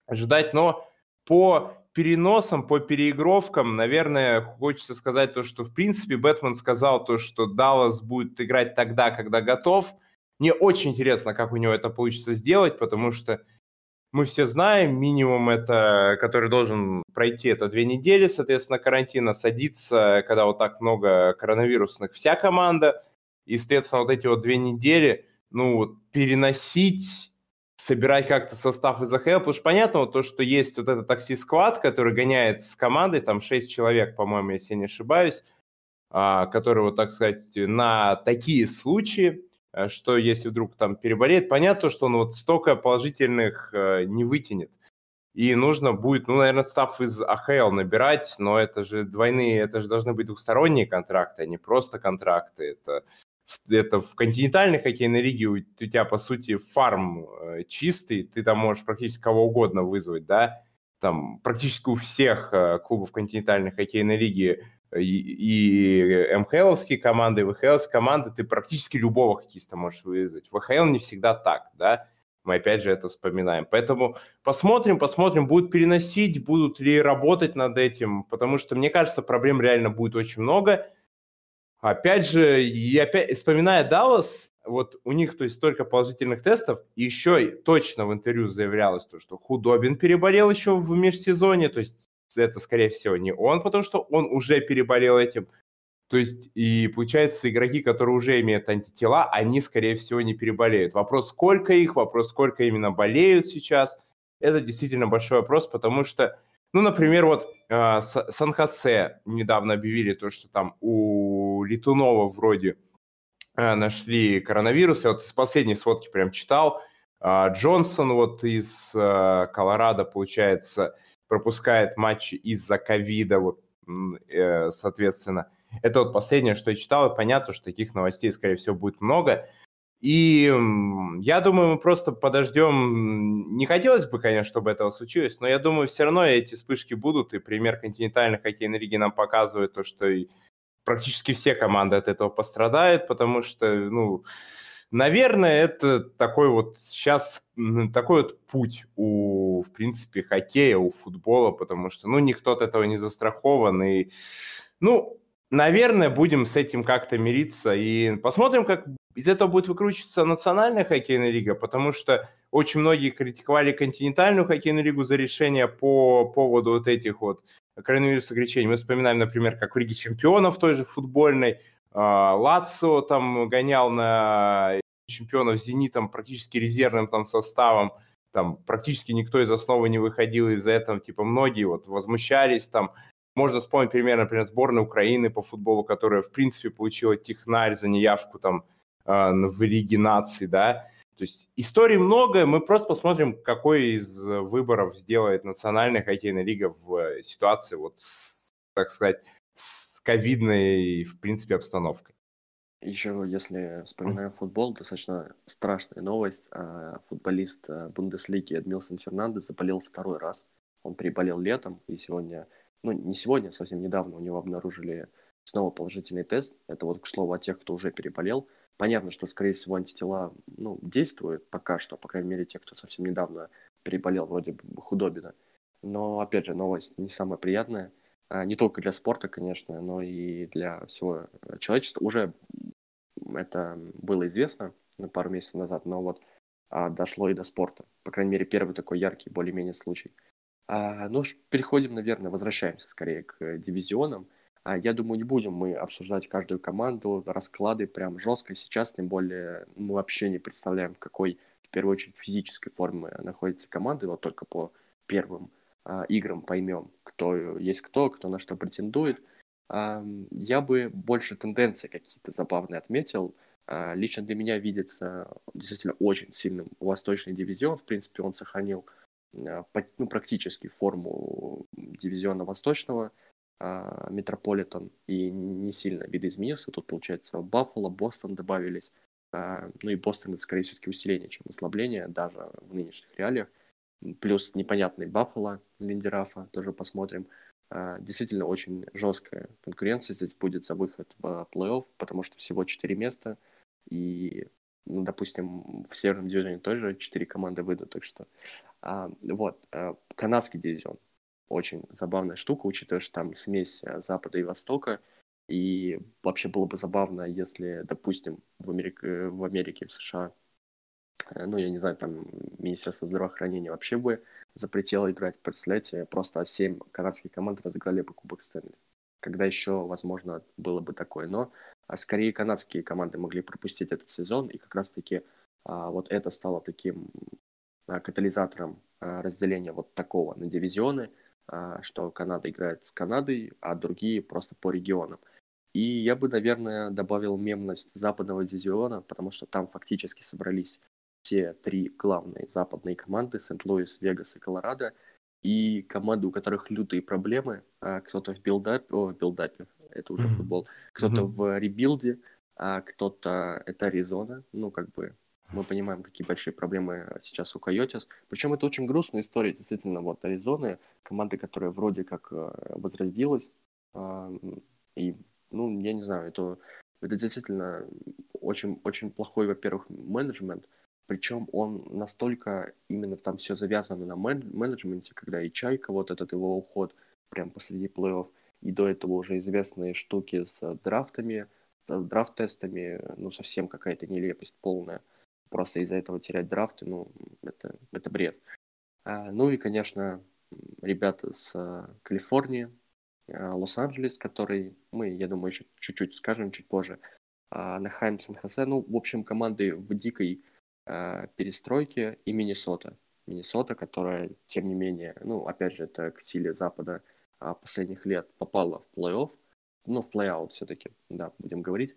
ожидать, но по переносам, по переигровкам, наверное, хочется сказать то, что, в принципе, Бэтмен сказал то, что Даллас будет играть тогда, когда готов. Мне очень интересно, как у него это получится сделать, потому что мы все знаем, минимум это, который должен пройти, это две недели, соответственно, карантина, садится, когда вот так много коронавирусных, вся команда, и, соответственно, вот эти вот две недели, ну, переносить собирать как-то состав из АХЛ, потому что понятно, вот то, что есть вот этот такси-сквад, который гоняет с командой, там 6 человек, по-моему, если я не ошибаюсь, а, которые, вот так сказать, на такие случаи, что если вдруг там переболеет, понятно, что он вот столько положительных э, не вытянет. И нужно будет, ну, наверное, став из АХЛ набирать, но это же двойные, это же должны быть двухсторонние контракты, а не просто контракты. Это это в континентальной хоккейной лиге у тебя, по сути, фарм э, чистый, ты там можешь практически кого угодно вызвать, да, там практически у всех э, клубов континентальной хоккейной лиги и, и МХЛовские команды, и ВХЛовские команды, ты практически любого хоккеиста можешь вызвать. ВХЛ не всегда так, да, мы опять же это вспоминаем. Поэтому посмотрим, посмотрим, будут переносить, будут ли работать над этим, потому что, мне кажется, проблем реально будет очень много, Опять же, и опять, вспоминая Даллас, вот у них, то есть, столько положительных тестов, еще точно в интервью заявлялось то, что Худобин переболел еще в межсезонье, то есть это, скорее всего, не он, потому что он уже переболел этим. То есть, и получается, игроки, которые уже имеют антитела, они, скорее всего, не переболеют. Вопрос, сколько их, вопрос, сколько именно болеют сейчас, это действительно большой вопрос, потому что ну, например, вот э, Сан-Хосе недавно объявили то, что там у Литунова вроде э, нашли коронавирус. Я вот из последней сводки прям читал. Э, Джонсон вот из э, Колорадо, получается, пропускает матчи из-за ковида, вот, э, соответственно. Это вот последнее, что я читал, и понятно, что таких новостей, скорее всего, будет много. И я думаю, мы просто подождем. Не хотелось бы, конечно, чтобы этого случилось, но я думаю, все равно эти вспышки будут, и пример континентальной хоккейной лиги нам показывает то, что практически все команды от этого пострадают, потому что, ну, наверное, это такой вот сейчас такой вот путь у, в принципе, хоккея, у футбола, потому что, ну, никто от этого не застрахован, и, ну, наверное, будем с этим как-то мириться и посмотрим, как из этого будет выкручиваться национальная хоккейная лига, потому что очень многие критиковали континентальную хоккейную лигу за решение по поводу вот этих вот коронавирус ограничений. Мы вспоминаем, например, как в Лиге чемпионов той же футбольной, а, Лацио там гонял на чемпионов с «Зенитом» практически резервным там составом, там практически никто из основы не выходил из-за этого, типа многие вот возмущались там, можно вспомнить пример, например, сборной Украины по футболу, которая, в принципе, получила технарь за неявку там а, в Лиге наций, да. То есть историй много, мы просто посмотрим, какой из выборов сделает Национальная хоккейная лига в ситуации, вот, с, так сказать, с ковидной, в принципе, обстановкой. Еще, если вспоминаем футбол, достаточно страшная новость. А, футболист а, Бундеслиги Эдмилсон Фернандес заболел второй раз. Он переболел летом, и сегодня, ну, не сегодня, совсем недавно у него обнаружили снова положительный тест. Это вот, к слову, о тех, кто уже переболел. Понятно, что, скорее всего, антитела ну, действуют пока что, по крайней мере, те, кто совсем недавно переболел, вроде бы худобина. Но, опять же, новость не самая приятная. А, не только для спорта, конечно, но и для всего человечества. Уже это было известно ну, пару месяцев назад, но вот а, дошло и до спорта. По крайней мере, первый такой яркий, более-менее случай. А, ну, переходим, наверное, возвращаемся скорее к дивизионам. А, я думаю, не будем мы обсуждать каждую команду, расклады прям жестко сейчас, тем более мы вообще не представляем, какой, в первую очередь, физической форме находится команда, вот только по первым а, играм поймем, кто есть кто, кто на что претендует. А, я бы больше тенденции какие-то забавные отметил. А, лично для меня видится действительно очень сильным восточный дивизион. В принципе, он сохранил ну, практически форму дивизиона восточного. А, Метрополитен и не сильно видоизменился. Тут, получается, Баффало, Бостон добавились. А, ну и Бостон это скорее все-таки усиление, чем ослабление, даже в нынешних реалиях. Плюс непонятный Баффало Линдерафа, тоже посмотрим. А, действительно очень жесткая конкуренция здесь будет за выход в плей-офф, потому что всего 4 места. И, ну, допустим, в Северном дивизионе тоже 4 команды выйдут, так что... А, вот, а, канадский дивизион. Очень забавная штука, учитывая, что там смесь Запада и Востока. И вообще было бы забавно, если, допустим, в Америке, в Америке, в США Э, ну, я не знаю, там Министерство здравоохранения вообще бы запретило играть. Представляете, просто 7 канадских команд разыграли бы Кубок Стэнли. Когда еще, возможно, было бы такое. Но а скорее канадские команды могли пропустить этот сезон, и как раз-таки а, вот это стало таким а, катализатором а, разделения вот такого на дивизионы, что Канада играет с Канадой, а другие просто по регионам. И я бы, наверное, добавил мемность западного дивизиона, потому что там фактически собрались все три главные западные команды, Сент-Луис, Вегас и Колорадо, и команды, у которых лютые проблемы, кто-то в билдапе, о, в билдапе, это уже mm-hmm. футбол, кто-то mm-hmm. в ребилде, а кто-то, это Аризона, ну, как бы, мы понимаем, какие большие проблемы сейчас у Койотис. Причем это очень грустная история, действительно, вот Аризоны, команда, которая вроде как э, возродилась, и, ну, я не знаю, это, это действительно очень, очень плохой, во-первых, менеджмент, причем он настолько именно там все завязано на мен- менеджменте, когда и Чайка, вот этот его уход прям посреди плей-офф, и до этого уже известные штуки с драфтами, с драфт-тестами, ну, совсем какая-то нелепость полная. Просто из-за этого терять драфты, ну, это, это бред. А, ну и, конечно, ребята с а, Калифорнии, а, Лос-Анджелес, который мы, я думаю, еще чуть-чуть скажем чуть позже, а, Анахайм Сан-Хосе, ну, в общем, команды в дикой перестройке и Миннесота. Миннесота, которая, тем не менее, ну, опять же, это к силе Запада последних лет попала в плей-офф, ну, в плей-аут все-таки, да, будем говорить,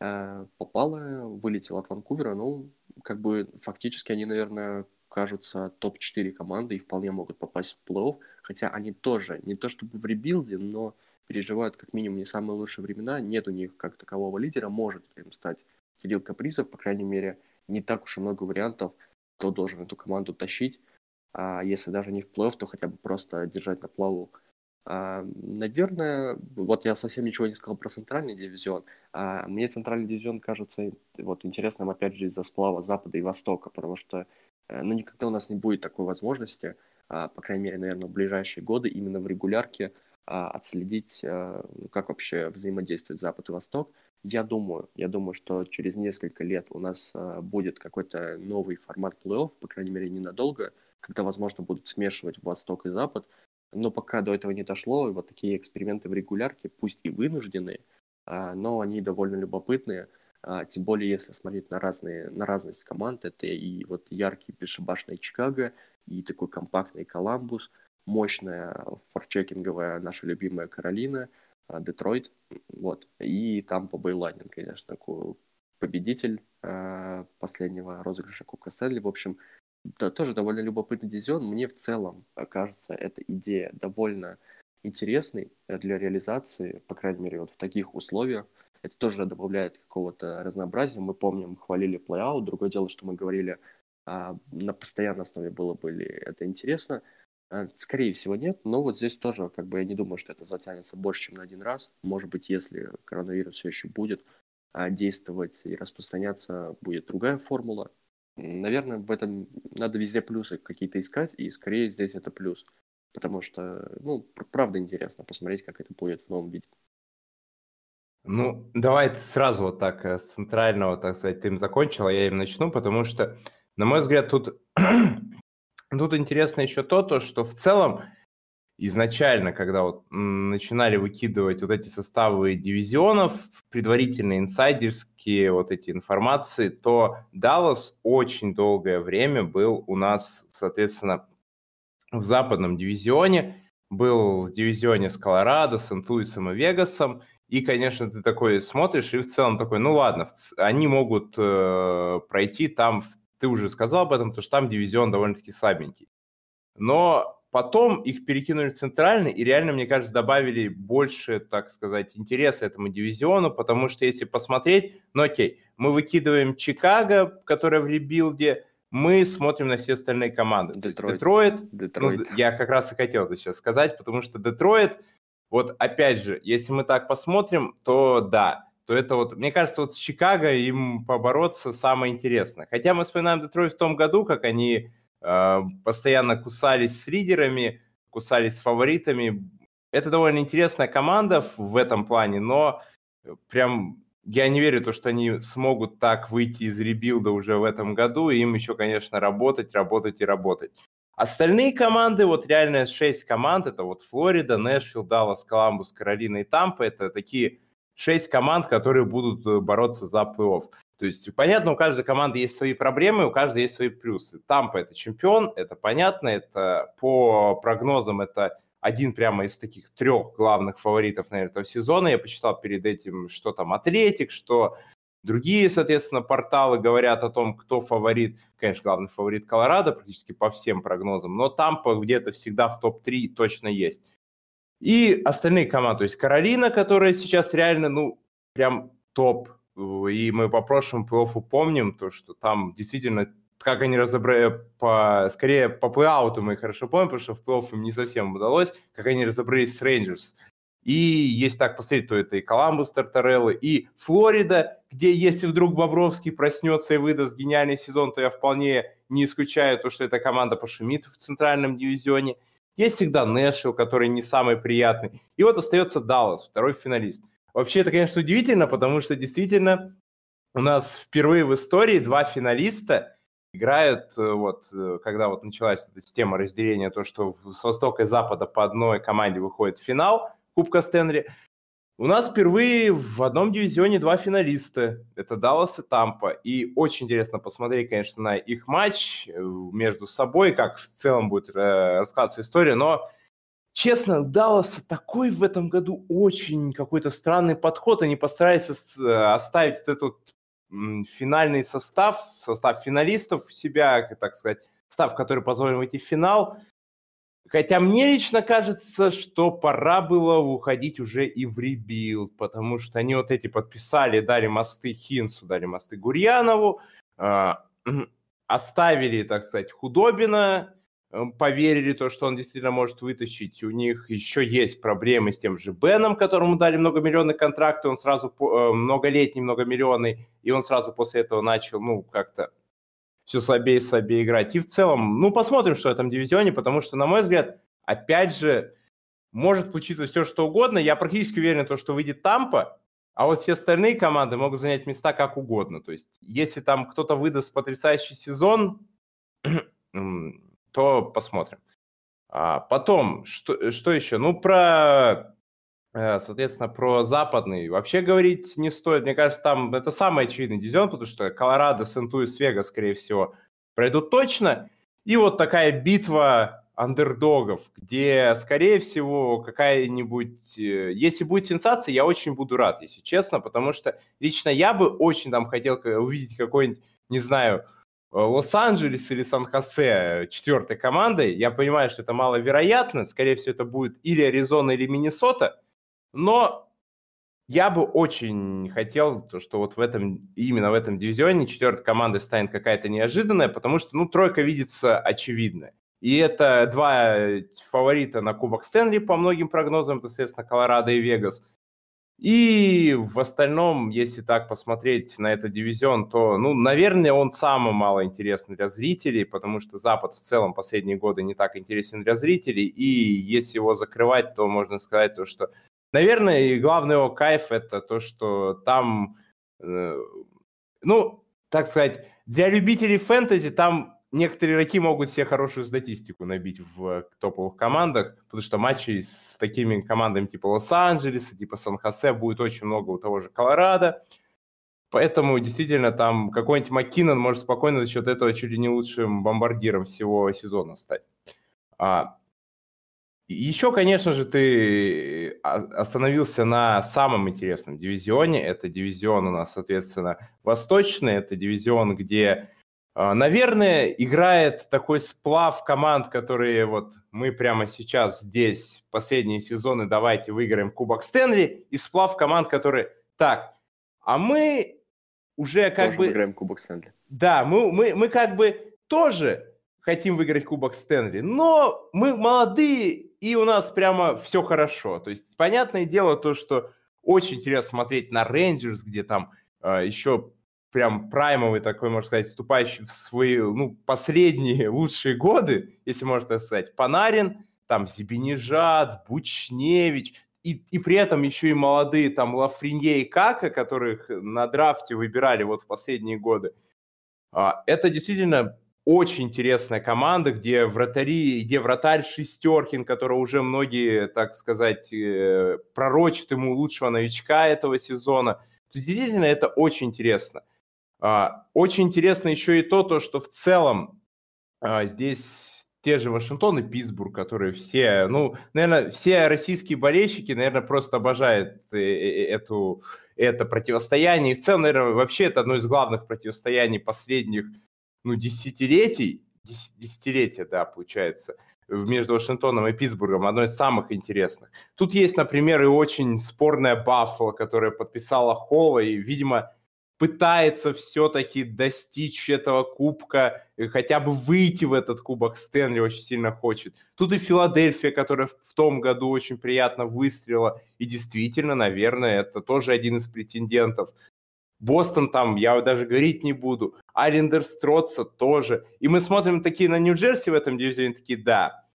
э, попала, вылетела от Ванкувера, ну, как бы фактически они, наверное, кажутся топ-4 команды и вполне могут попасть в плей-офф, хотя они тоже, не то чтобы в rebuild е, но переживают как минимум не самые лучшие времена, нет у них как такового лидера, может им стать Кирилл Капризов, по крайней мере, не так уж и много вариантов, кто должен эту команду тащить. А если даже не в плей то хотя бы просто держать на плаву. А, наверное, вот я совсем ничего не сказал про центральный дивизион. А, мне центральный дивизион кажется вот интересным, опять же, из-за сплава Запада и Востока, потому что э, ну, никогда у нас не будет такой возможности, а, по крайней мере, наверное, в ближайшие годы именно в регулярке отследить, а, как вообще взаимодействует Запад и Восток. Я думаю, я думаю, что через несколько лет у нас э, будет какой-то новый формат плей-офф, по крайней мере, ненадолго, когда, возможно, будут смешивать Восток и Запад. Но пока до этого не дошло, и вот такие эксперименты в регулярке, пусть и вынужденные, э, но они довольно любопытные. Э, тем более, если смотреть на, разные, на разность команд, это и вот яркий бесшибашный Чикаго, и такой компактный Коламбус, мощная форчекинговая наша любимая Каролина – а, Детройт, вот, и там по Бейлайнин, конечно, победитель э, последнего розыгрыша Кубка Стэнли, в общем, да, тоже довольно любопытный дивизион, мне в целом кажется эта идея довольно интересной для реализации, по крайней мере, вот в таких условиях, это тоже добавляет какого-то разнообразия. Мы помним, хвалили плей-аут. Другое дело, что мы говорили, а, на постоянной основе было бы ли это интересно. А, скорее всего, нет, но вот здесь тоже, как бы, я не думаю, что это затянется больше, чем на один раз. Может быть, если коронавирус все еще будет а, действовать и распространяться, будет другая формула. Наверное, в этом надо везде плюсы какие-то искать, и скорее здесь это плюс. Потому что, ну, правда интересно посмотреть, как это будет в новом виде. Ну, давай сразу вот так э, с центрального, так сказать, ты им закончил, а я им начну, потому что, на мой взгляд, тут, тут интересно еще то, то, что в целом изначально, когда вот начинали выкидывать вот эти составы дивизионов, предварительные инсайдерские вот эти информации, то Даллас очень долгое время был у нас, соответственно, в западном дивизионе, был в дивизионе с Колорадо, Сент-Луисом и Вегасом, и, конечно, ты такой смотришь и в целом такой, ну ладно, они могут э, пройти там, ты уже сказал об этом, потому что там дивизион довольно-таки слабенький. Но потом их перекинули в центральный, и реально, мне кажется, добавили больше, так сказать, интереса этому дивизиону, потому что если посмотреть, ну окей, мы выкидываем Чикаго, которая в rebuild е, мы смотрим на все остальные команды. Детройт. Детройт, Детройт. Ну, я как раз и хотел это сейчас сказать, потому что Детройт, вот опять же, если мы так посмотрим, то да, то это вот, мне кажется, вот с Чикаго им побороться самое интересное. Хотя мы вспоминаем Детройт в том году, как они постоянно кусались с лидерами, кусались с фаворитами. Это довольно интересная команда в этом плане, но прям я не верю, то, что они смогут так выйти из ребилда уже в этом году, и им еще, конечно, работать, работать и работать. Остальные команды, вот реально 6 команд, это вот Флорида, Нэшвилл, Даллас, Коламбус, Каролина и Тампа, это такие 6 команд, которые будут э, бороться за плей-офф. То есть, понятно, у каждой команды есть свои проблемы, у каждой есть свои плюсы. Тампа – это чемпион, это понятно, это по прогнозам это один прямо из таких трех главных фаворитов, наверное, этого сезона. Я почитал перед этим, что там Атлетик, что другие, соответственно, порталы говорят о том, кто фаворит. Конечно, главный фаворит Колорадо практически по всем прогнозам, но Тампа где-то всегда в топ-3 точно есть. И остальные команды, то есть Каролина, которая сейчас реально, ну, прям топ. И мы по прошлому плей помним, то, что там действительно как они разобрали, по, скорее по плей-ауту мы хорошо помним, потому что в плей им не совсем удалось, как они разобрались с Рейнджерс. И если так посмотреть, то это и Коламбус Тартареллы, и Флорида, где если вдруг Бобровский проснется и выдаст гениальный сезон, то я вполне не исключаю то, что эта команда пошумит в центральном дивизионе. Есть всегда Нэшвилл, который не самый приятный. И вот остается Даллас, второй финалист. Вообще это, конечно, удивительно, потому что действительно у нас впервые в истории два финалиста – играют, э, вот, э, когда вот началась эта система разделения, то, что с востока и запада по одной команде выходит в финал Кубка Стэнли, у нас впервые в одном дивизионе два финалиста. Это Даллас и Тампа. И очень интересно посмотреть, конечно, на их матч э, между собой, как в целом будет рассказываться история. Но, честно, Даллас такой в этом году очень какой-то странный подход. Они постарались оставить вот эту финальный состав, состав финалистов себя, так сказать, состав, который позволил выйти в финал. Хотя мне лично кажется, что пора было уходить уже и в rebuild, потому что они вот эти подписали, дали мосты Хинцу, дали мосты Гурьянову, э, оставили, так сказать, Худобина, поверили то, что он действительно может вытащить. У них еще есть проблемы с тем же Беном, которому дали многомиллионный контракт, и он сразу э, многолетний, многомиллионный, и он сразу после этого начал, ну, как-то все слабее и слабее играть. И в целом, ну, посмотрим, что в этом дивизионе, потому что, на мой взгляд, опять же, может случиться все, что угодно. Я практически уверен, то, что выйдет Тампа, а вот все остальные команды могут занять места как угодно. То есть, если там кто-то выдаст потрясающий сезон, то посмотрим. А потом, что, что еще? Ну, про, э, соответственно, про западный вообще говорить не стоит. Мне кажется, там это самый очевидный дивизион, потому что Колорадо, Сент-Луис, Вегас, скорее всего, пройдут точно. И вот такая битва андердогов, где, скорее всего, какая-нибудь... Э, если будет сенсация, я очень буду рад, если честно, потому что лично я бы очень там хотел увидеть какой-нибудь, не знаю, Э, Лос-Анджелес или Сан-Хосе четвертой командой. Я понимаю, что это маловероятно. Скорее всего, это будет или Аризона, или Миннесота. Но я бы очень хотел, что вот в этом, именно в этом дивизионе четвертой командой станет какая-то неожиданная, потому что, ну, тройка видится очевидная. И это два фаворита на Кубок Стэнли по многим прогнозам, это, соответственно, Колорадо и Вегас. И в остальном, если так посмотреть на этот дивизион, то, ну, наверное, он самый мало интересный для зрителей, потому что Запад в целом последние годы не так интересен для зрителей. И если его закрывать, то можно сказать то, что наверное, и главный его кайф это то, что там, э, ну, так сказать, для любителей фэнтези там некоторые игроки могут себе хорошую статистику набить в топовых командах, потому что матчей с такими командами типа Лос-Анджелеса, типа Сан-Хосе будет очень много у того же Колорадо. Поэтому действительно там какой-нибудь Маккинон может спокойно за счет этого чуть ли не лучшим бомбардиром всего сезона стать. А, еще, конечно же, ты остановился на самом интересном дивизионе. Это дивизион у нас, соответственно, восточный. Это дивизион, где а, наверное, играет такой сплав команд, которые вот мы прямо сейчас здесь, последние сезоны, давайте выиграем Кубок Стэнли, и сплав команд, которые так, а мы уже как тоже бы... выиграем Кубок Стэнли. Да, мы, мы, мы как бы тоже хотим выиграть Кубок Стэнли, но мы молодые, и у нас прямо все хорошо. То есть, понятное дело то, что очень интересно смотреть на Рейнджерс, где там э, еще прям праймовый такой, можно сказать, вступающий в свои, ну, последние лучшие годы, если можно так сказать, Панарин, там Зибенежат, Бучневич, и, и при этом еще и молодые там Лафринье и Кака, которых на драфте выбирали вот в последние годы. А, это действительно очень интересная команда, где вратари, где вратарь Шестеркин, которого уже многие, так сказать, э, пророчат ему лучшего новичка этого сезона. Действительно, это очень интересно. А, очень интересно еще и то, то что в целом а, здесь те же Вашингтон и Питтсбург, которые все, ну, наверное, все российские болельщики, наверное, просто обожают э, э, эту, это противостояние. И в целом, наверное, вообще это одно из главных противостояний последних, ну, десятилетий, десятилетия, да, получается, между Вашингтоном и Питтсбургом, одно из самых интересных. Тут есть, например, и очень спорная Баффало, которая подписала Холла, и, видимо, пытается все-таки достичь этого кубка, хотя бы выйти в этот кубок Стэнли очень сильно хочет. Тут и Филадельфия, которая в том году очень приятно выстрелила, и действительно, наверное, это тоже один из претендентов. Бостон там, я даже говорить не буду. Айлендер Строца тоже. И мы смотрим такие на Нью-Джерси в этом дивизионе, такие, да.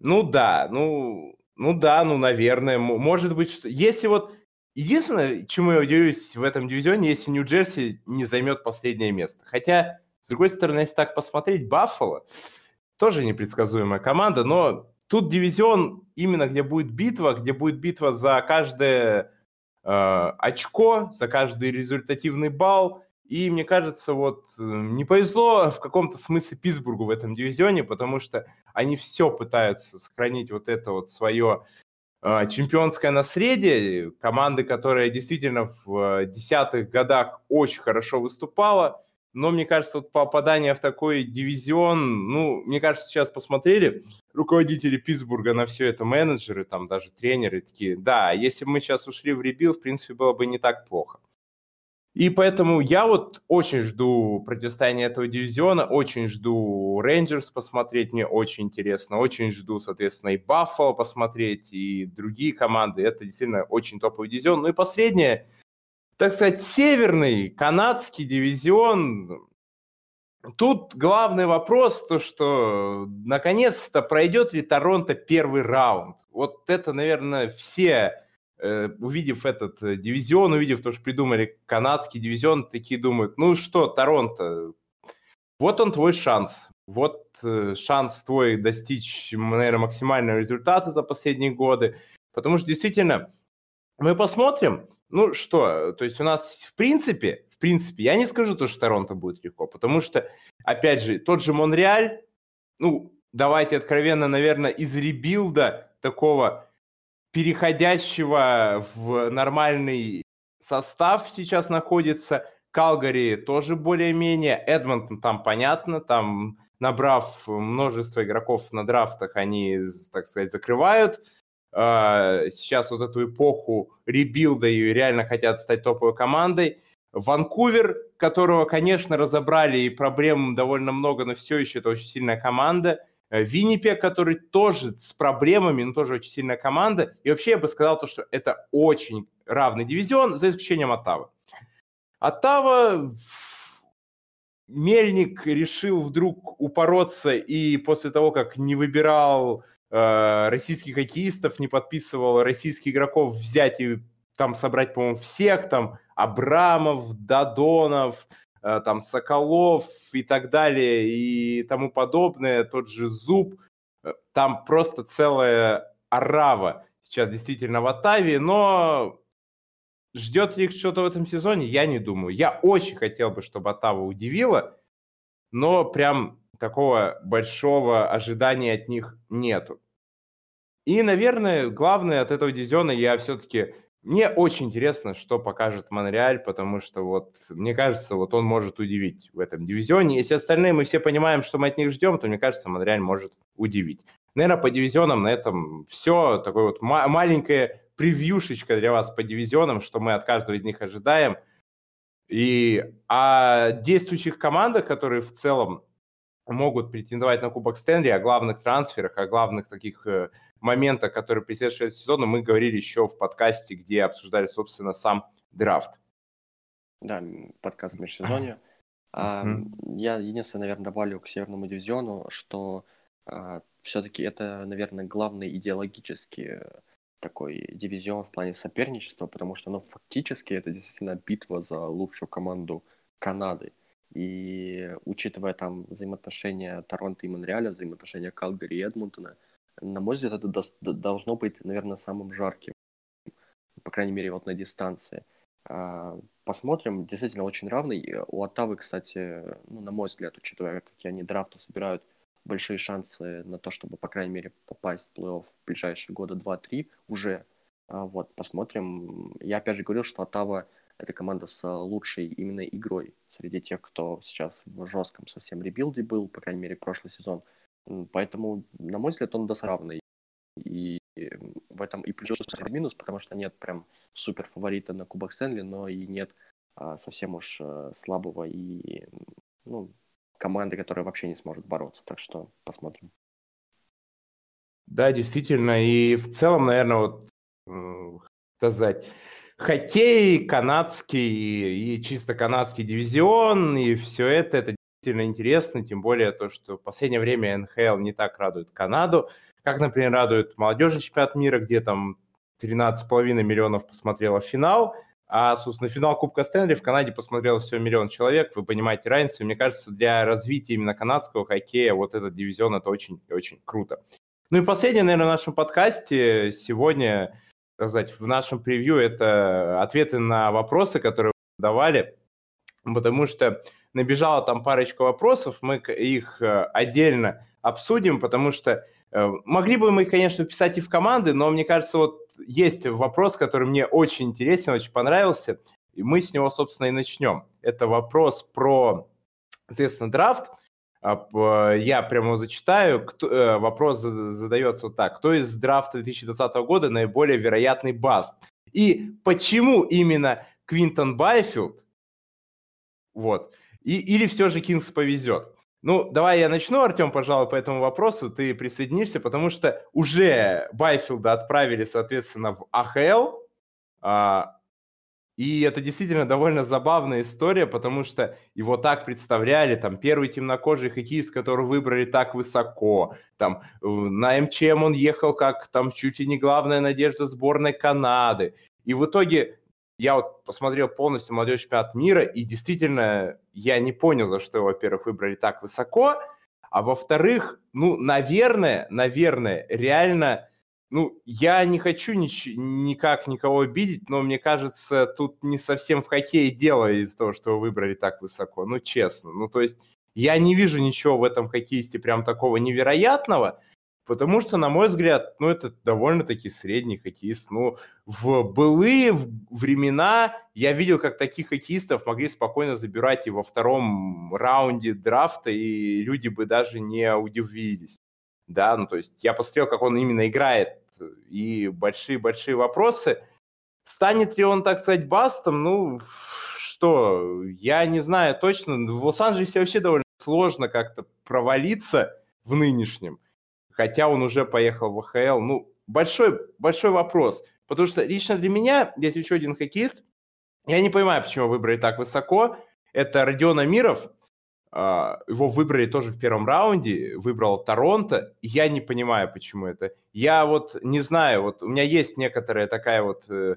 Ну да, ну, ну да, ну, наверное, может быть, что... Если вот Единственное, чему я удивлюсь в этом дивизионе, если Нью-Джерси не займет последнее место. Хотя, с другой стороны, если так посмотреть, Баффало тоже непредсказуемая команда, но тут дивизион именно, где будет битва, где будет битва за каждое э, очко, за каждый результативный балл. И мне кажется, вот э, не повезло в каком-то смысле Питтсбургу в этом дивизионе, потому что они все пытаются сохранить вот это вот свое чемпионское наследие, команды, которая действительно в десятых годах очень хорошо выступала, но мне кажется, вот попадание в такой дивизион, ну, мне кажется, сейчас посмотрели руководители Питтсбурга на все это, менеджеры, там даже тренеры такие, да, если бы мы сейчас ушли в ребил, в принципе, было бы не так плохо. И поэтому я вот очень жду противостояния этого дивизиона, очень жду Рейнджерс посмотреть, мне очень интересно, очень жду, соответственно, и Баффало посмотреть, и другие команды. Это действительно очень топовый дивизион. Ну и последнее, так сказать, северный канадский дивизион. Тут главный вопрос, то что наконец-то пройдет ли Торонто первый раунд. Вот это, наверное, все увидев этот э, дивизион, увидев то, что придумали канадский дивизион, такие думают, ну что, Торонто, вот он твой шанс. Вот э, шанс твой достичь, наверное, максимального результата за последние годы. Потому что действительно, мы посмотрим, ну что, то есть у нас в принципе, в принципе, я не скажу то, что Торонто будет легко, потому что, опять же, тот же Монреаль, ну, давайте откровенно, наверное, из ребилда такого переходящего в нормальный состав сейчас находится. Калгари тоже более-менее. Эдмонтон там понятно, там набрав множество игроков на драфтах, они, так сказать, закрывают а, сейчас вот эту эпоху ребилда и реально хотят стать топовой командой. Ванкувер, которого, конечно, разобрали, и проблем довольно много, но все еще это очень сильная команда. Э, Виннипек, который тоже с проблемами, но тоже очень сильная команда. И вообще я бы сказал, то, что это очень равный дивизион, за исключением Оттавы. Оттава Мельник решил вдруг упороться и после того, как не выбирал э, российских хоккеистов, не подписывал российских игроков взять и там собрать, по-моему, всех, там, Абрамов, Дадонов, там, Соколов и так далее, и тому подобное, тот же Зуб, э, там просто целая орава сейчас действительно в Оттаве, но ждет ли их что-то в этом сезоне, я не думаю. Я очень хотел бы, чтобы Оттава удивила, но прям такого большого ожидания от них нету. И, наверное, главное от этого дивизиона я все-таки... Мне очень интересно, что покажет Монреаль, потому что вот, мне кажется, вот он может удивить в этом дивизионе. Если остальные мы все понимаем, что мы от них ждем, то, мне кажется, Монреаль может удивить. Наверное, по дивизионам на этом все. Такой вот ма- маленькая превьюшечка для вас по дивизионам, что мы от каждого из них ожидаем. И о действующих командах, которые в целом могут претендовать на Кубок Стэнли, о главных трансферах, о главных таких э, моментах, которые предшествуют сезону, мы говорили еще в подкасте, где обсуждали, собственно, сам драфт. Да, подкаст в межсезонье. А, я единственное, наверное, добавлю к Северному дивизиону, что а, все-таки это, наверное, главный идеологический такой дивизион в плане соперничества, потому что, ну, фактически это действительно битва за лучшую команду Канады. И учитывая там взаимоотношения Торонто и Монреаля, взаимоотношения Калгари и Эдмонтона, на мой взгляд, это должно быть, наверное, самым жарким, по крайней мере, вот на дистанции. А, посмотрим, действительно очень равный. У Оттавы, кстати, ну, на мой взгляд, учитывая, какие они драфты собирают, большие шансы на то, чтобы, по крайней мере, попасть в плей-офф в ближайшие года 2-3 уже. А, вот, посмотрим. Я опять же говорил, что Оттава это команда с лучшей именно игрой среди тех, кто сейчас в жестком совсем rebuild е был, по крайней мере, прошлый сезон. Поэтому, на мой взгляд, он досравный. И в этом и плюс, и минус, потому что нет прям супер фаворита на Кубок Стэнли, но и нет а, совсем уж а, слабого и ну, команды, которая вообще не сможет бороться. Так что посмотрим. Да, действительно. И в целом, наверное, вот сказать, хоккей канадский и чисто канадский дивизион, и все это, это действительно интересно, тем более то, что в последнее время НХЛ не так радует Канаду, как, например, радует молодежный чемпионат мира, где там 13,5 миллионов посмотрело финал, а, собственно, финал Кубка Стэнли в Канаде посмотрел всего миллион человек, вы понимаете разницу. Мне кажется, для развития именно канадского хоккея вот этот дивизион это очень-очень круто. Ну и последнее, наверное, в нашем подкасте сегодня, так сказать, в нашем превью это ответы на вопросы, которые вы давали, потому что набежала там парочка вопросов, мы их э, отдельно обсудим, потому что э, могли бы мы, конечно, писать и в команды, но мне кажется, вот есть вопрос, который мне очень интересен, очень понравился, и мы с него, собственно, и начнем. Это вопрос про, соответственно, драфт. А, я прямо зачитаю. Э, вопрос задается вот так. Кто из драфта 2020 года наиболее вероятный баст? И почему именно Квинтон Байфилд? Вот. И, или все же Кингс повезет? Ну, давай я начну, Артем, пожалуй, по этому вопросу. Ты присоединишься, потому что уже Байфилда отправили, соответственно, в АХЛ. А, и это действительно довольно забавная история, потому что его так представляли, там, первый темнокожий хоккеист, которого выбрали так высоко, там, на МЧМ он ехал как, там, чуть ли не главная надежда сборной Канады. И в итоге я вот посмотрел полностью молодежь чемпионат мира, и действительно я не понял, за что, во-первых, выбрали так высоко, а во-вторых, ну, наверное, наверное, реально, ну, я не хочу нич- никак никого обидеть, но мне кажется, тут не совсем в хоккее дело из-за того, что вы выбрали так высоко, ну, честно. Ну, то есть я не вижу ничего в этом хоккеисте прям такого невероятного, Потому что, на мой взгляд, ну, это довольно-таки средний хоккеист. Ну, в былые времена я видел, как таких хоккеистов могли спокойно забирать и во втором раунде драфта, и люди бы даже не удивились. Да, ну, то есть я посмотрел, как он именно играет, и большие-большие вопросы. Станет ли он, так сказать, бастом? Ну, что, я не знаю точно. В Лос-Анджелесе вообще довольно сложно как-то провалиться в нынешнем хотя он уже поехал в АХЛ. Ну, большой, большой вопрос. Потому что лично для меня есть еще один хоккеист. Я не понимаю, почему выбрали так высоко. Это Родион Амиров. а, его выбрали тоже в первом раунде, выбрал Торонто. Я не понимаю, почему это. Я вот не знаю, вот у меня есть некоторая такая вот э,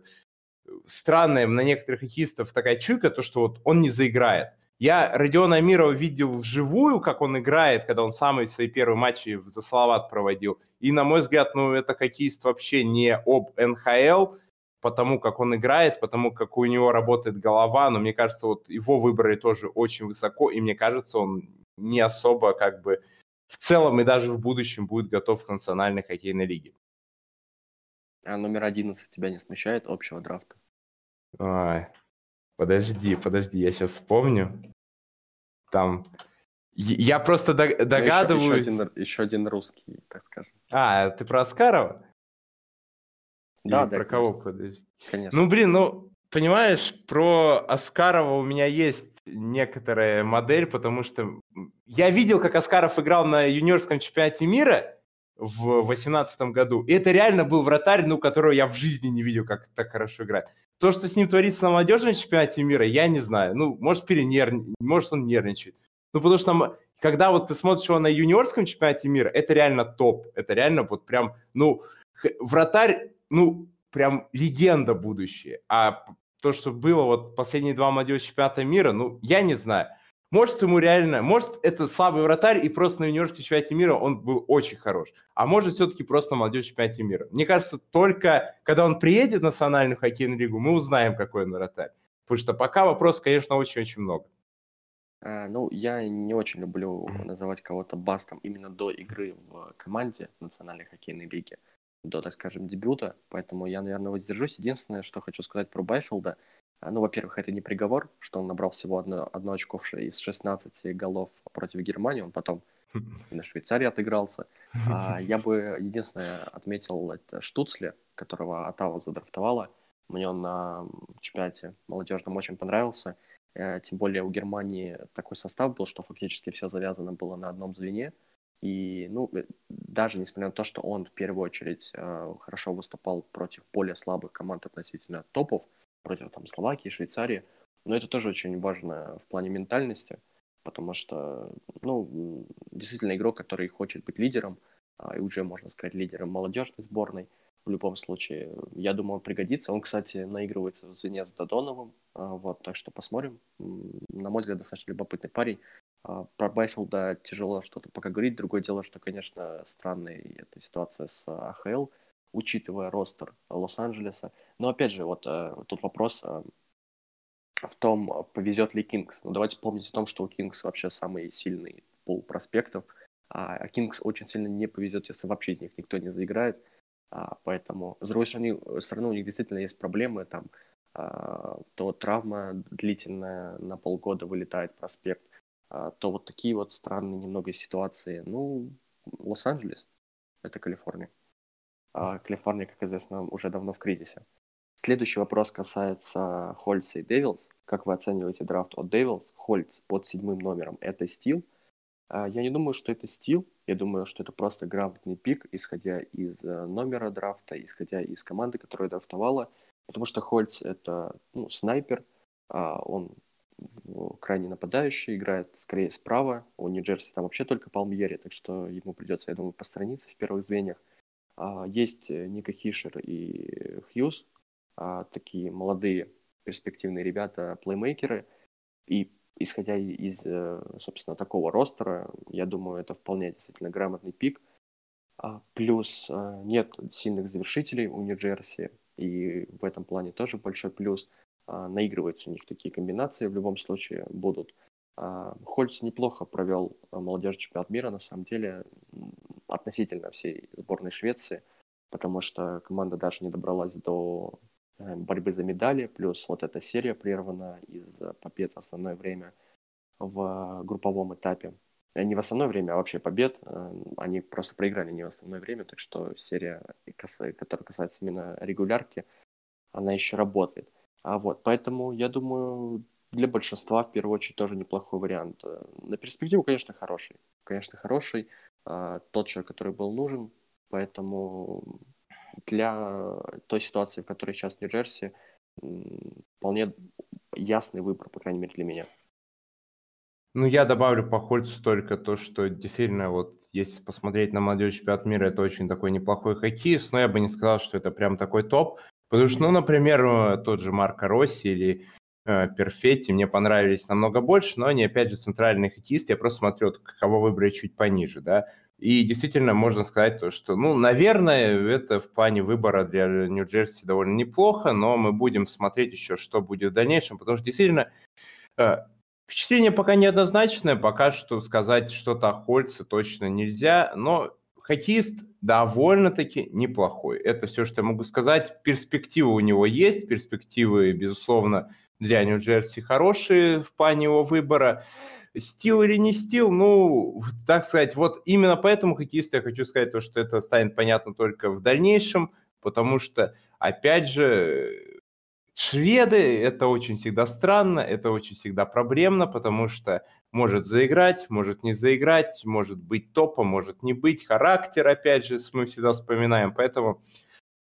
странная на некоторых хоккеистов такая чуйка, то, что вот он не заиграет. Я Родиона Амирова видел вживую, как он играет, когда он самые свои первые матчи за Салават проводил. И, на мой взгляд, ну, это хоккеист вообще не об НХЛ, потому как он играет, потому как у него работает голова, но мне кажется, вот его выбрали тоже очень высоко, и мне кажется, он не особо как бы в целом и даже в будущем будет готов к национальной хоккейной лиге. А номер 11 тебя не смущает общего драфта? Ой, подожди, подожди, я сейчас вспомню. Там... Я просто догадываюсь... Ну, еще, еще, один, еще один русский, так скажем. А, ты про Аскарова? Да, Или да. Про кого, подожди? Конечно. Ну, блин, ну, понимаешь, про Аскарова у меня есть некоторая модель, потому что я видел, как Аскаров играл на юниорском чемпионате мира в 2018 году. И это реально был вратарь, ну, которого я в жизни не видел, как так хорошо играет. То, что с ним творится на молодежном чемпионате мира, я не знаю. Ну, может, перенервничает, может, он нервничает. Ну, потому что когда вот ты смотришь его на юниорском чемпионате мира, это реально топ. Это реально вот прям, ну, вратарь ну, прям легенда будущее. А то, что было вот последние два молодежи чемпионата мира, ну, я не знаю. Может, ему реально, может, это слабый вратарь, и просто на юниорском чемпионате мира он был очень хорош. А может, все-таки просто на молодежь чемпионате мира. Мне кажется, только когда он приедет в национальную хоккейную лигу, мы узнаем, какой он вратарь. Потому что пока вопросов, конечно, очень-очень много. А, ну, я не очень люблю называть кого-то бастом именно до игры в команде национальной хоккейной лиги до, так скажем, дебюта, поэтому я, наверное, воздержусь. Единственное, что хочу сказать про Байфилда, ну, во-первых, это не приговор, что он набрал всего одно, одно очко из 16 голов против Германии, он потом на Швейцарии отыгрался. А я бы единственное отметил это Штуцли, которого Атава задрафтовала. Мне он на чемпионате молодежном очень понравился. Э, тем более у Германии такой состав был, что фактически все завязано было на одном звене. И, ну, э, даже несмотря на то, что он в первую очередь э, хорошо выступал против более слабых команд относительно топов, против там Словакии, Швейцарии, но это тоже очень важно в плане ментальности, потому что, ну, действительно игрок, который хочет быть лидером, э, и уже, можно сказать, лидером молодежной сборной, в любом случае, я думаю, он пригодится. Он, кстати, наигрывается в звене с Додоновым, э, вот, так что посмотрим. На мой взгляд, достаточно любопытный парень. А, про Байфилда тяжело что-то пока говорить. Другое дело, что, конечно, странная эта ситуация с АХЛ, учитывая ростер Лос-Анджелеса. Но, опять же, вот э, тут вопрос э, в том, повезет ли Кингс. Ну, давайте помнить о том, что у Кингс вообще самый сильный пол проспектов, а Кингс очень сильно не повезет, если вообще из них никто не заиграет. А, поэтому, с другой стороны, стороны, у них действительно есть проблемы, там, а, то травма длительная на полгода вылетает проспект, а, то вот такие вот странные немного ситуации. Ну, Лос-Анджелес — это Калифорния. А Калифорния, как известно, уже давно в кризисе. Следующий вопрос касается Хольца и Девилс. Как вы оцениваете драфт от Девилс? Хольц под седьмым номером — это steal? А, я не думаю, что это steal. Я думаю, что это просто грамотный pick, исходя из э, номера драфта, исходя из команды, которая драфтовала. Потому что Хольц — это ну, снайпер, а он крайне нападающий, играет скорее справа. У Нью-Джерси там вообще только Палмьери, так что ему придется, я думаю, посторониться в первых звеньях. А, есть э, Ника Хишер и Хьюз, а, такие молодые перспективные ребята, плеймейкеры. И исходя из, э, собственно, такого ростера, я думаю, это вполне действительно грамотный пик. А, плюс э, нет сильных завершителей у Нью-Джерси, и в этом плане тоже большой плюс – наигрываются у них такие комбинации в любом случае будут. Хольц неплохо провел молодежь чемпионат мира, на самом деле, относительно всей сборной Швеции, потому что команда даже не добралась до э, борьбы за медали, плюс вот эта серия прервана из побед в основное время в групповом этапе. Э, не в основное время, а вообще побед. Э, они просто проиграли не в основное время, так что серия, которая касается именно регулярки, она еще работает. А вот, поэтому я думаю, для большинства в первую очередь тоже неплохой вариант. На перспективу, конечно, хороший. Конечно, хороший. А, тот человек, который был нужен. Поэтому для той ситуации, в которой сейчас Нью-Джерси, вполне ясный выбор, по крайней мере, для меня. Ну, я добавлю по Хольцу только то, что действительно, вот если посмотреть на молодежь чемпионат мира, это очень такой неплохой хоккеист, но я бы не сказал, что это прям такой топ. Потому что, ну, например, э, тот же Марко Росси или Перфетти мне понравились намного больше, но они, опять же, центральные хоккеисты. Я просто смотрю, кого выбрать чуть пониже, да. И действительно можно сказать то, что, ну, наверное, это в плане выбора для Нью-Джерси довольно неплохо, но мы будем смотреть еще, что будет в дальнейшем, потому что действительно э, впечатление пока неоднозначное, пока что сказать что-то о Хольце точно нельзя, но хоккеист довольно-таки неплохой. Это все, что я могу сказать. Перспективы у него есть, перспективы, безусловно, для Нью-Джерси хорошие в плане его выбора. Стил или не стил, ну, так сказать, вот именно поэтому хоккеисту я хочу сказать то, что это станет понятно только в дальнейшем, потому что, опять же, шведы, это очень всегда странно, это очень всегда проблемно, потому что может заиграть, может не заиграть, может быть топом, может не быть, характер, опять же, мы всегда вспоминаем, поэтому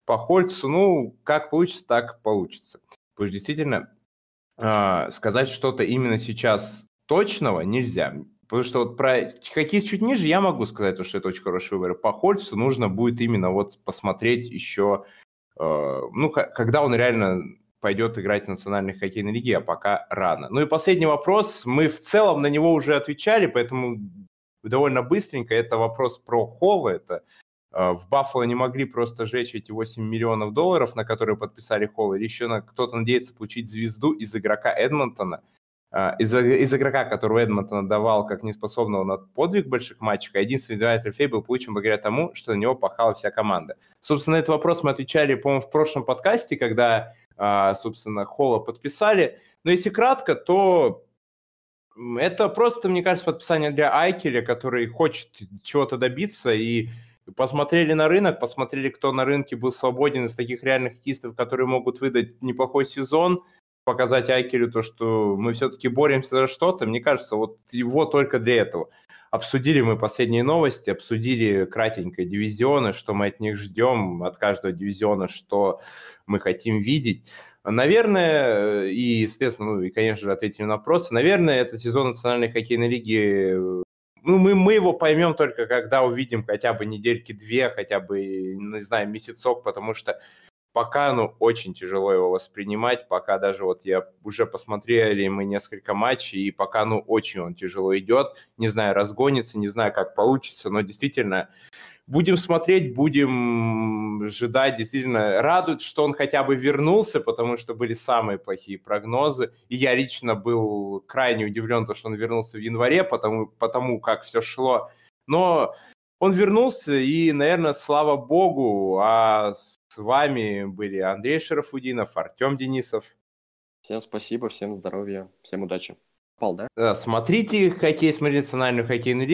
по Хольцу, ну, как получится, так получится. Что действительно, э, сказать что-то именно сейчас точного нельзя. Потому что вот про хоккеист чуть ниже я могу сказать, что это очень хороший выбор. По Хольцу нужно будет именно вот посмотреть еще, э, ну, когда он реально пойдет играть в национальной хоккейной лиге, а пока рано. Ну и последний вопрос. Мы в целом на него уже отвечали, поэтому довольно быстренько. Это вопрос про Холла. Это в Баффало не могли просто жечь эти 8 миллионов долларов, на которые подписали Холла, или еще на, кто-то надеется получить звезду из игрока Эдмонтона – а, из, из игрока, которого Эдмонтон давал как неспособного на подвиг больших матчей, а единственный индивидуальный трофей был получен благодаря тому, что на него пахала вся команда. Собственно, на этот вопрос мы отвечали, по-моему, в прошлом подкасте, когда, а, собственно, Холла подписали. Но если кратко, то это просто, мне кажется, подписание для Айкеля, который хочет чего-то добиться и посмотрели на рынок, посмотрели, кто на рынке был свободен из таких реальных хоккеистов, которые могут выдать неплохой сезон, показать Айкелю то, что мы все-таки боремся за что-то, мне кажется, вот его только для этого. Обсудили мы последние новости, обсудили кратенько дивизионы, что мы от них ждем, от каждого дивизиона, что мы хотим видеть. Наверное, и, естественно, ну и, конечно же, ответили на вопросы. Наверное, это сезон Национальной хоккейной лиги ну, мы, мы его поймем только, когда увидим хотя бы недельки-две, хотя бы, не знаю, месяцок, потому что пока, ну, очень тяжело его воспринимать, пока даже вот я уже посмотрели мы несколько матчей, и пока, ну, очень он тяжело идет, не знаю, разгонится, не знаю, как получится, но действительно будем смотреть, будем ожидать, действительно радует, что он хотя бы вернулся, потому что были самые плохие прогнозы, и я лично был крайне удивлен, то, что он вернулся в январе, потому, потому как все шло, но он вернулся, и, наверное, слава богу, а с вами были Андрей Шарафудинов, Артем Денисов. Всем спасибо, всем здоровья, всем удачи. Пал, да? да смотрите хоккей, смотрите национальную хоккейную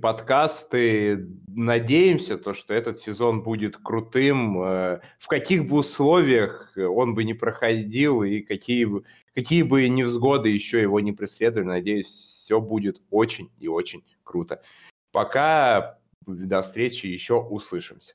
подкасты. Надеемся, то, что этот сезон будет крутым. Э, в каких бы условиях он бы не проходил и какие бы, какие бы невзгоды еще его не преследовали, надеюсь, все будет очень и очень круто. Пока до встречи, еще услышимся.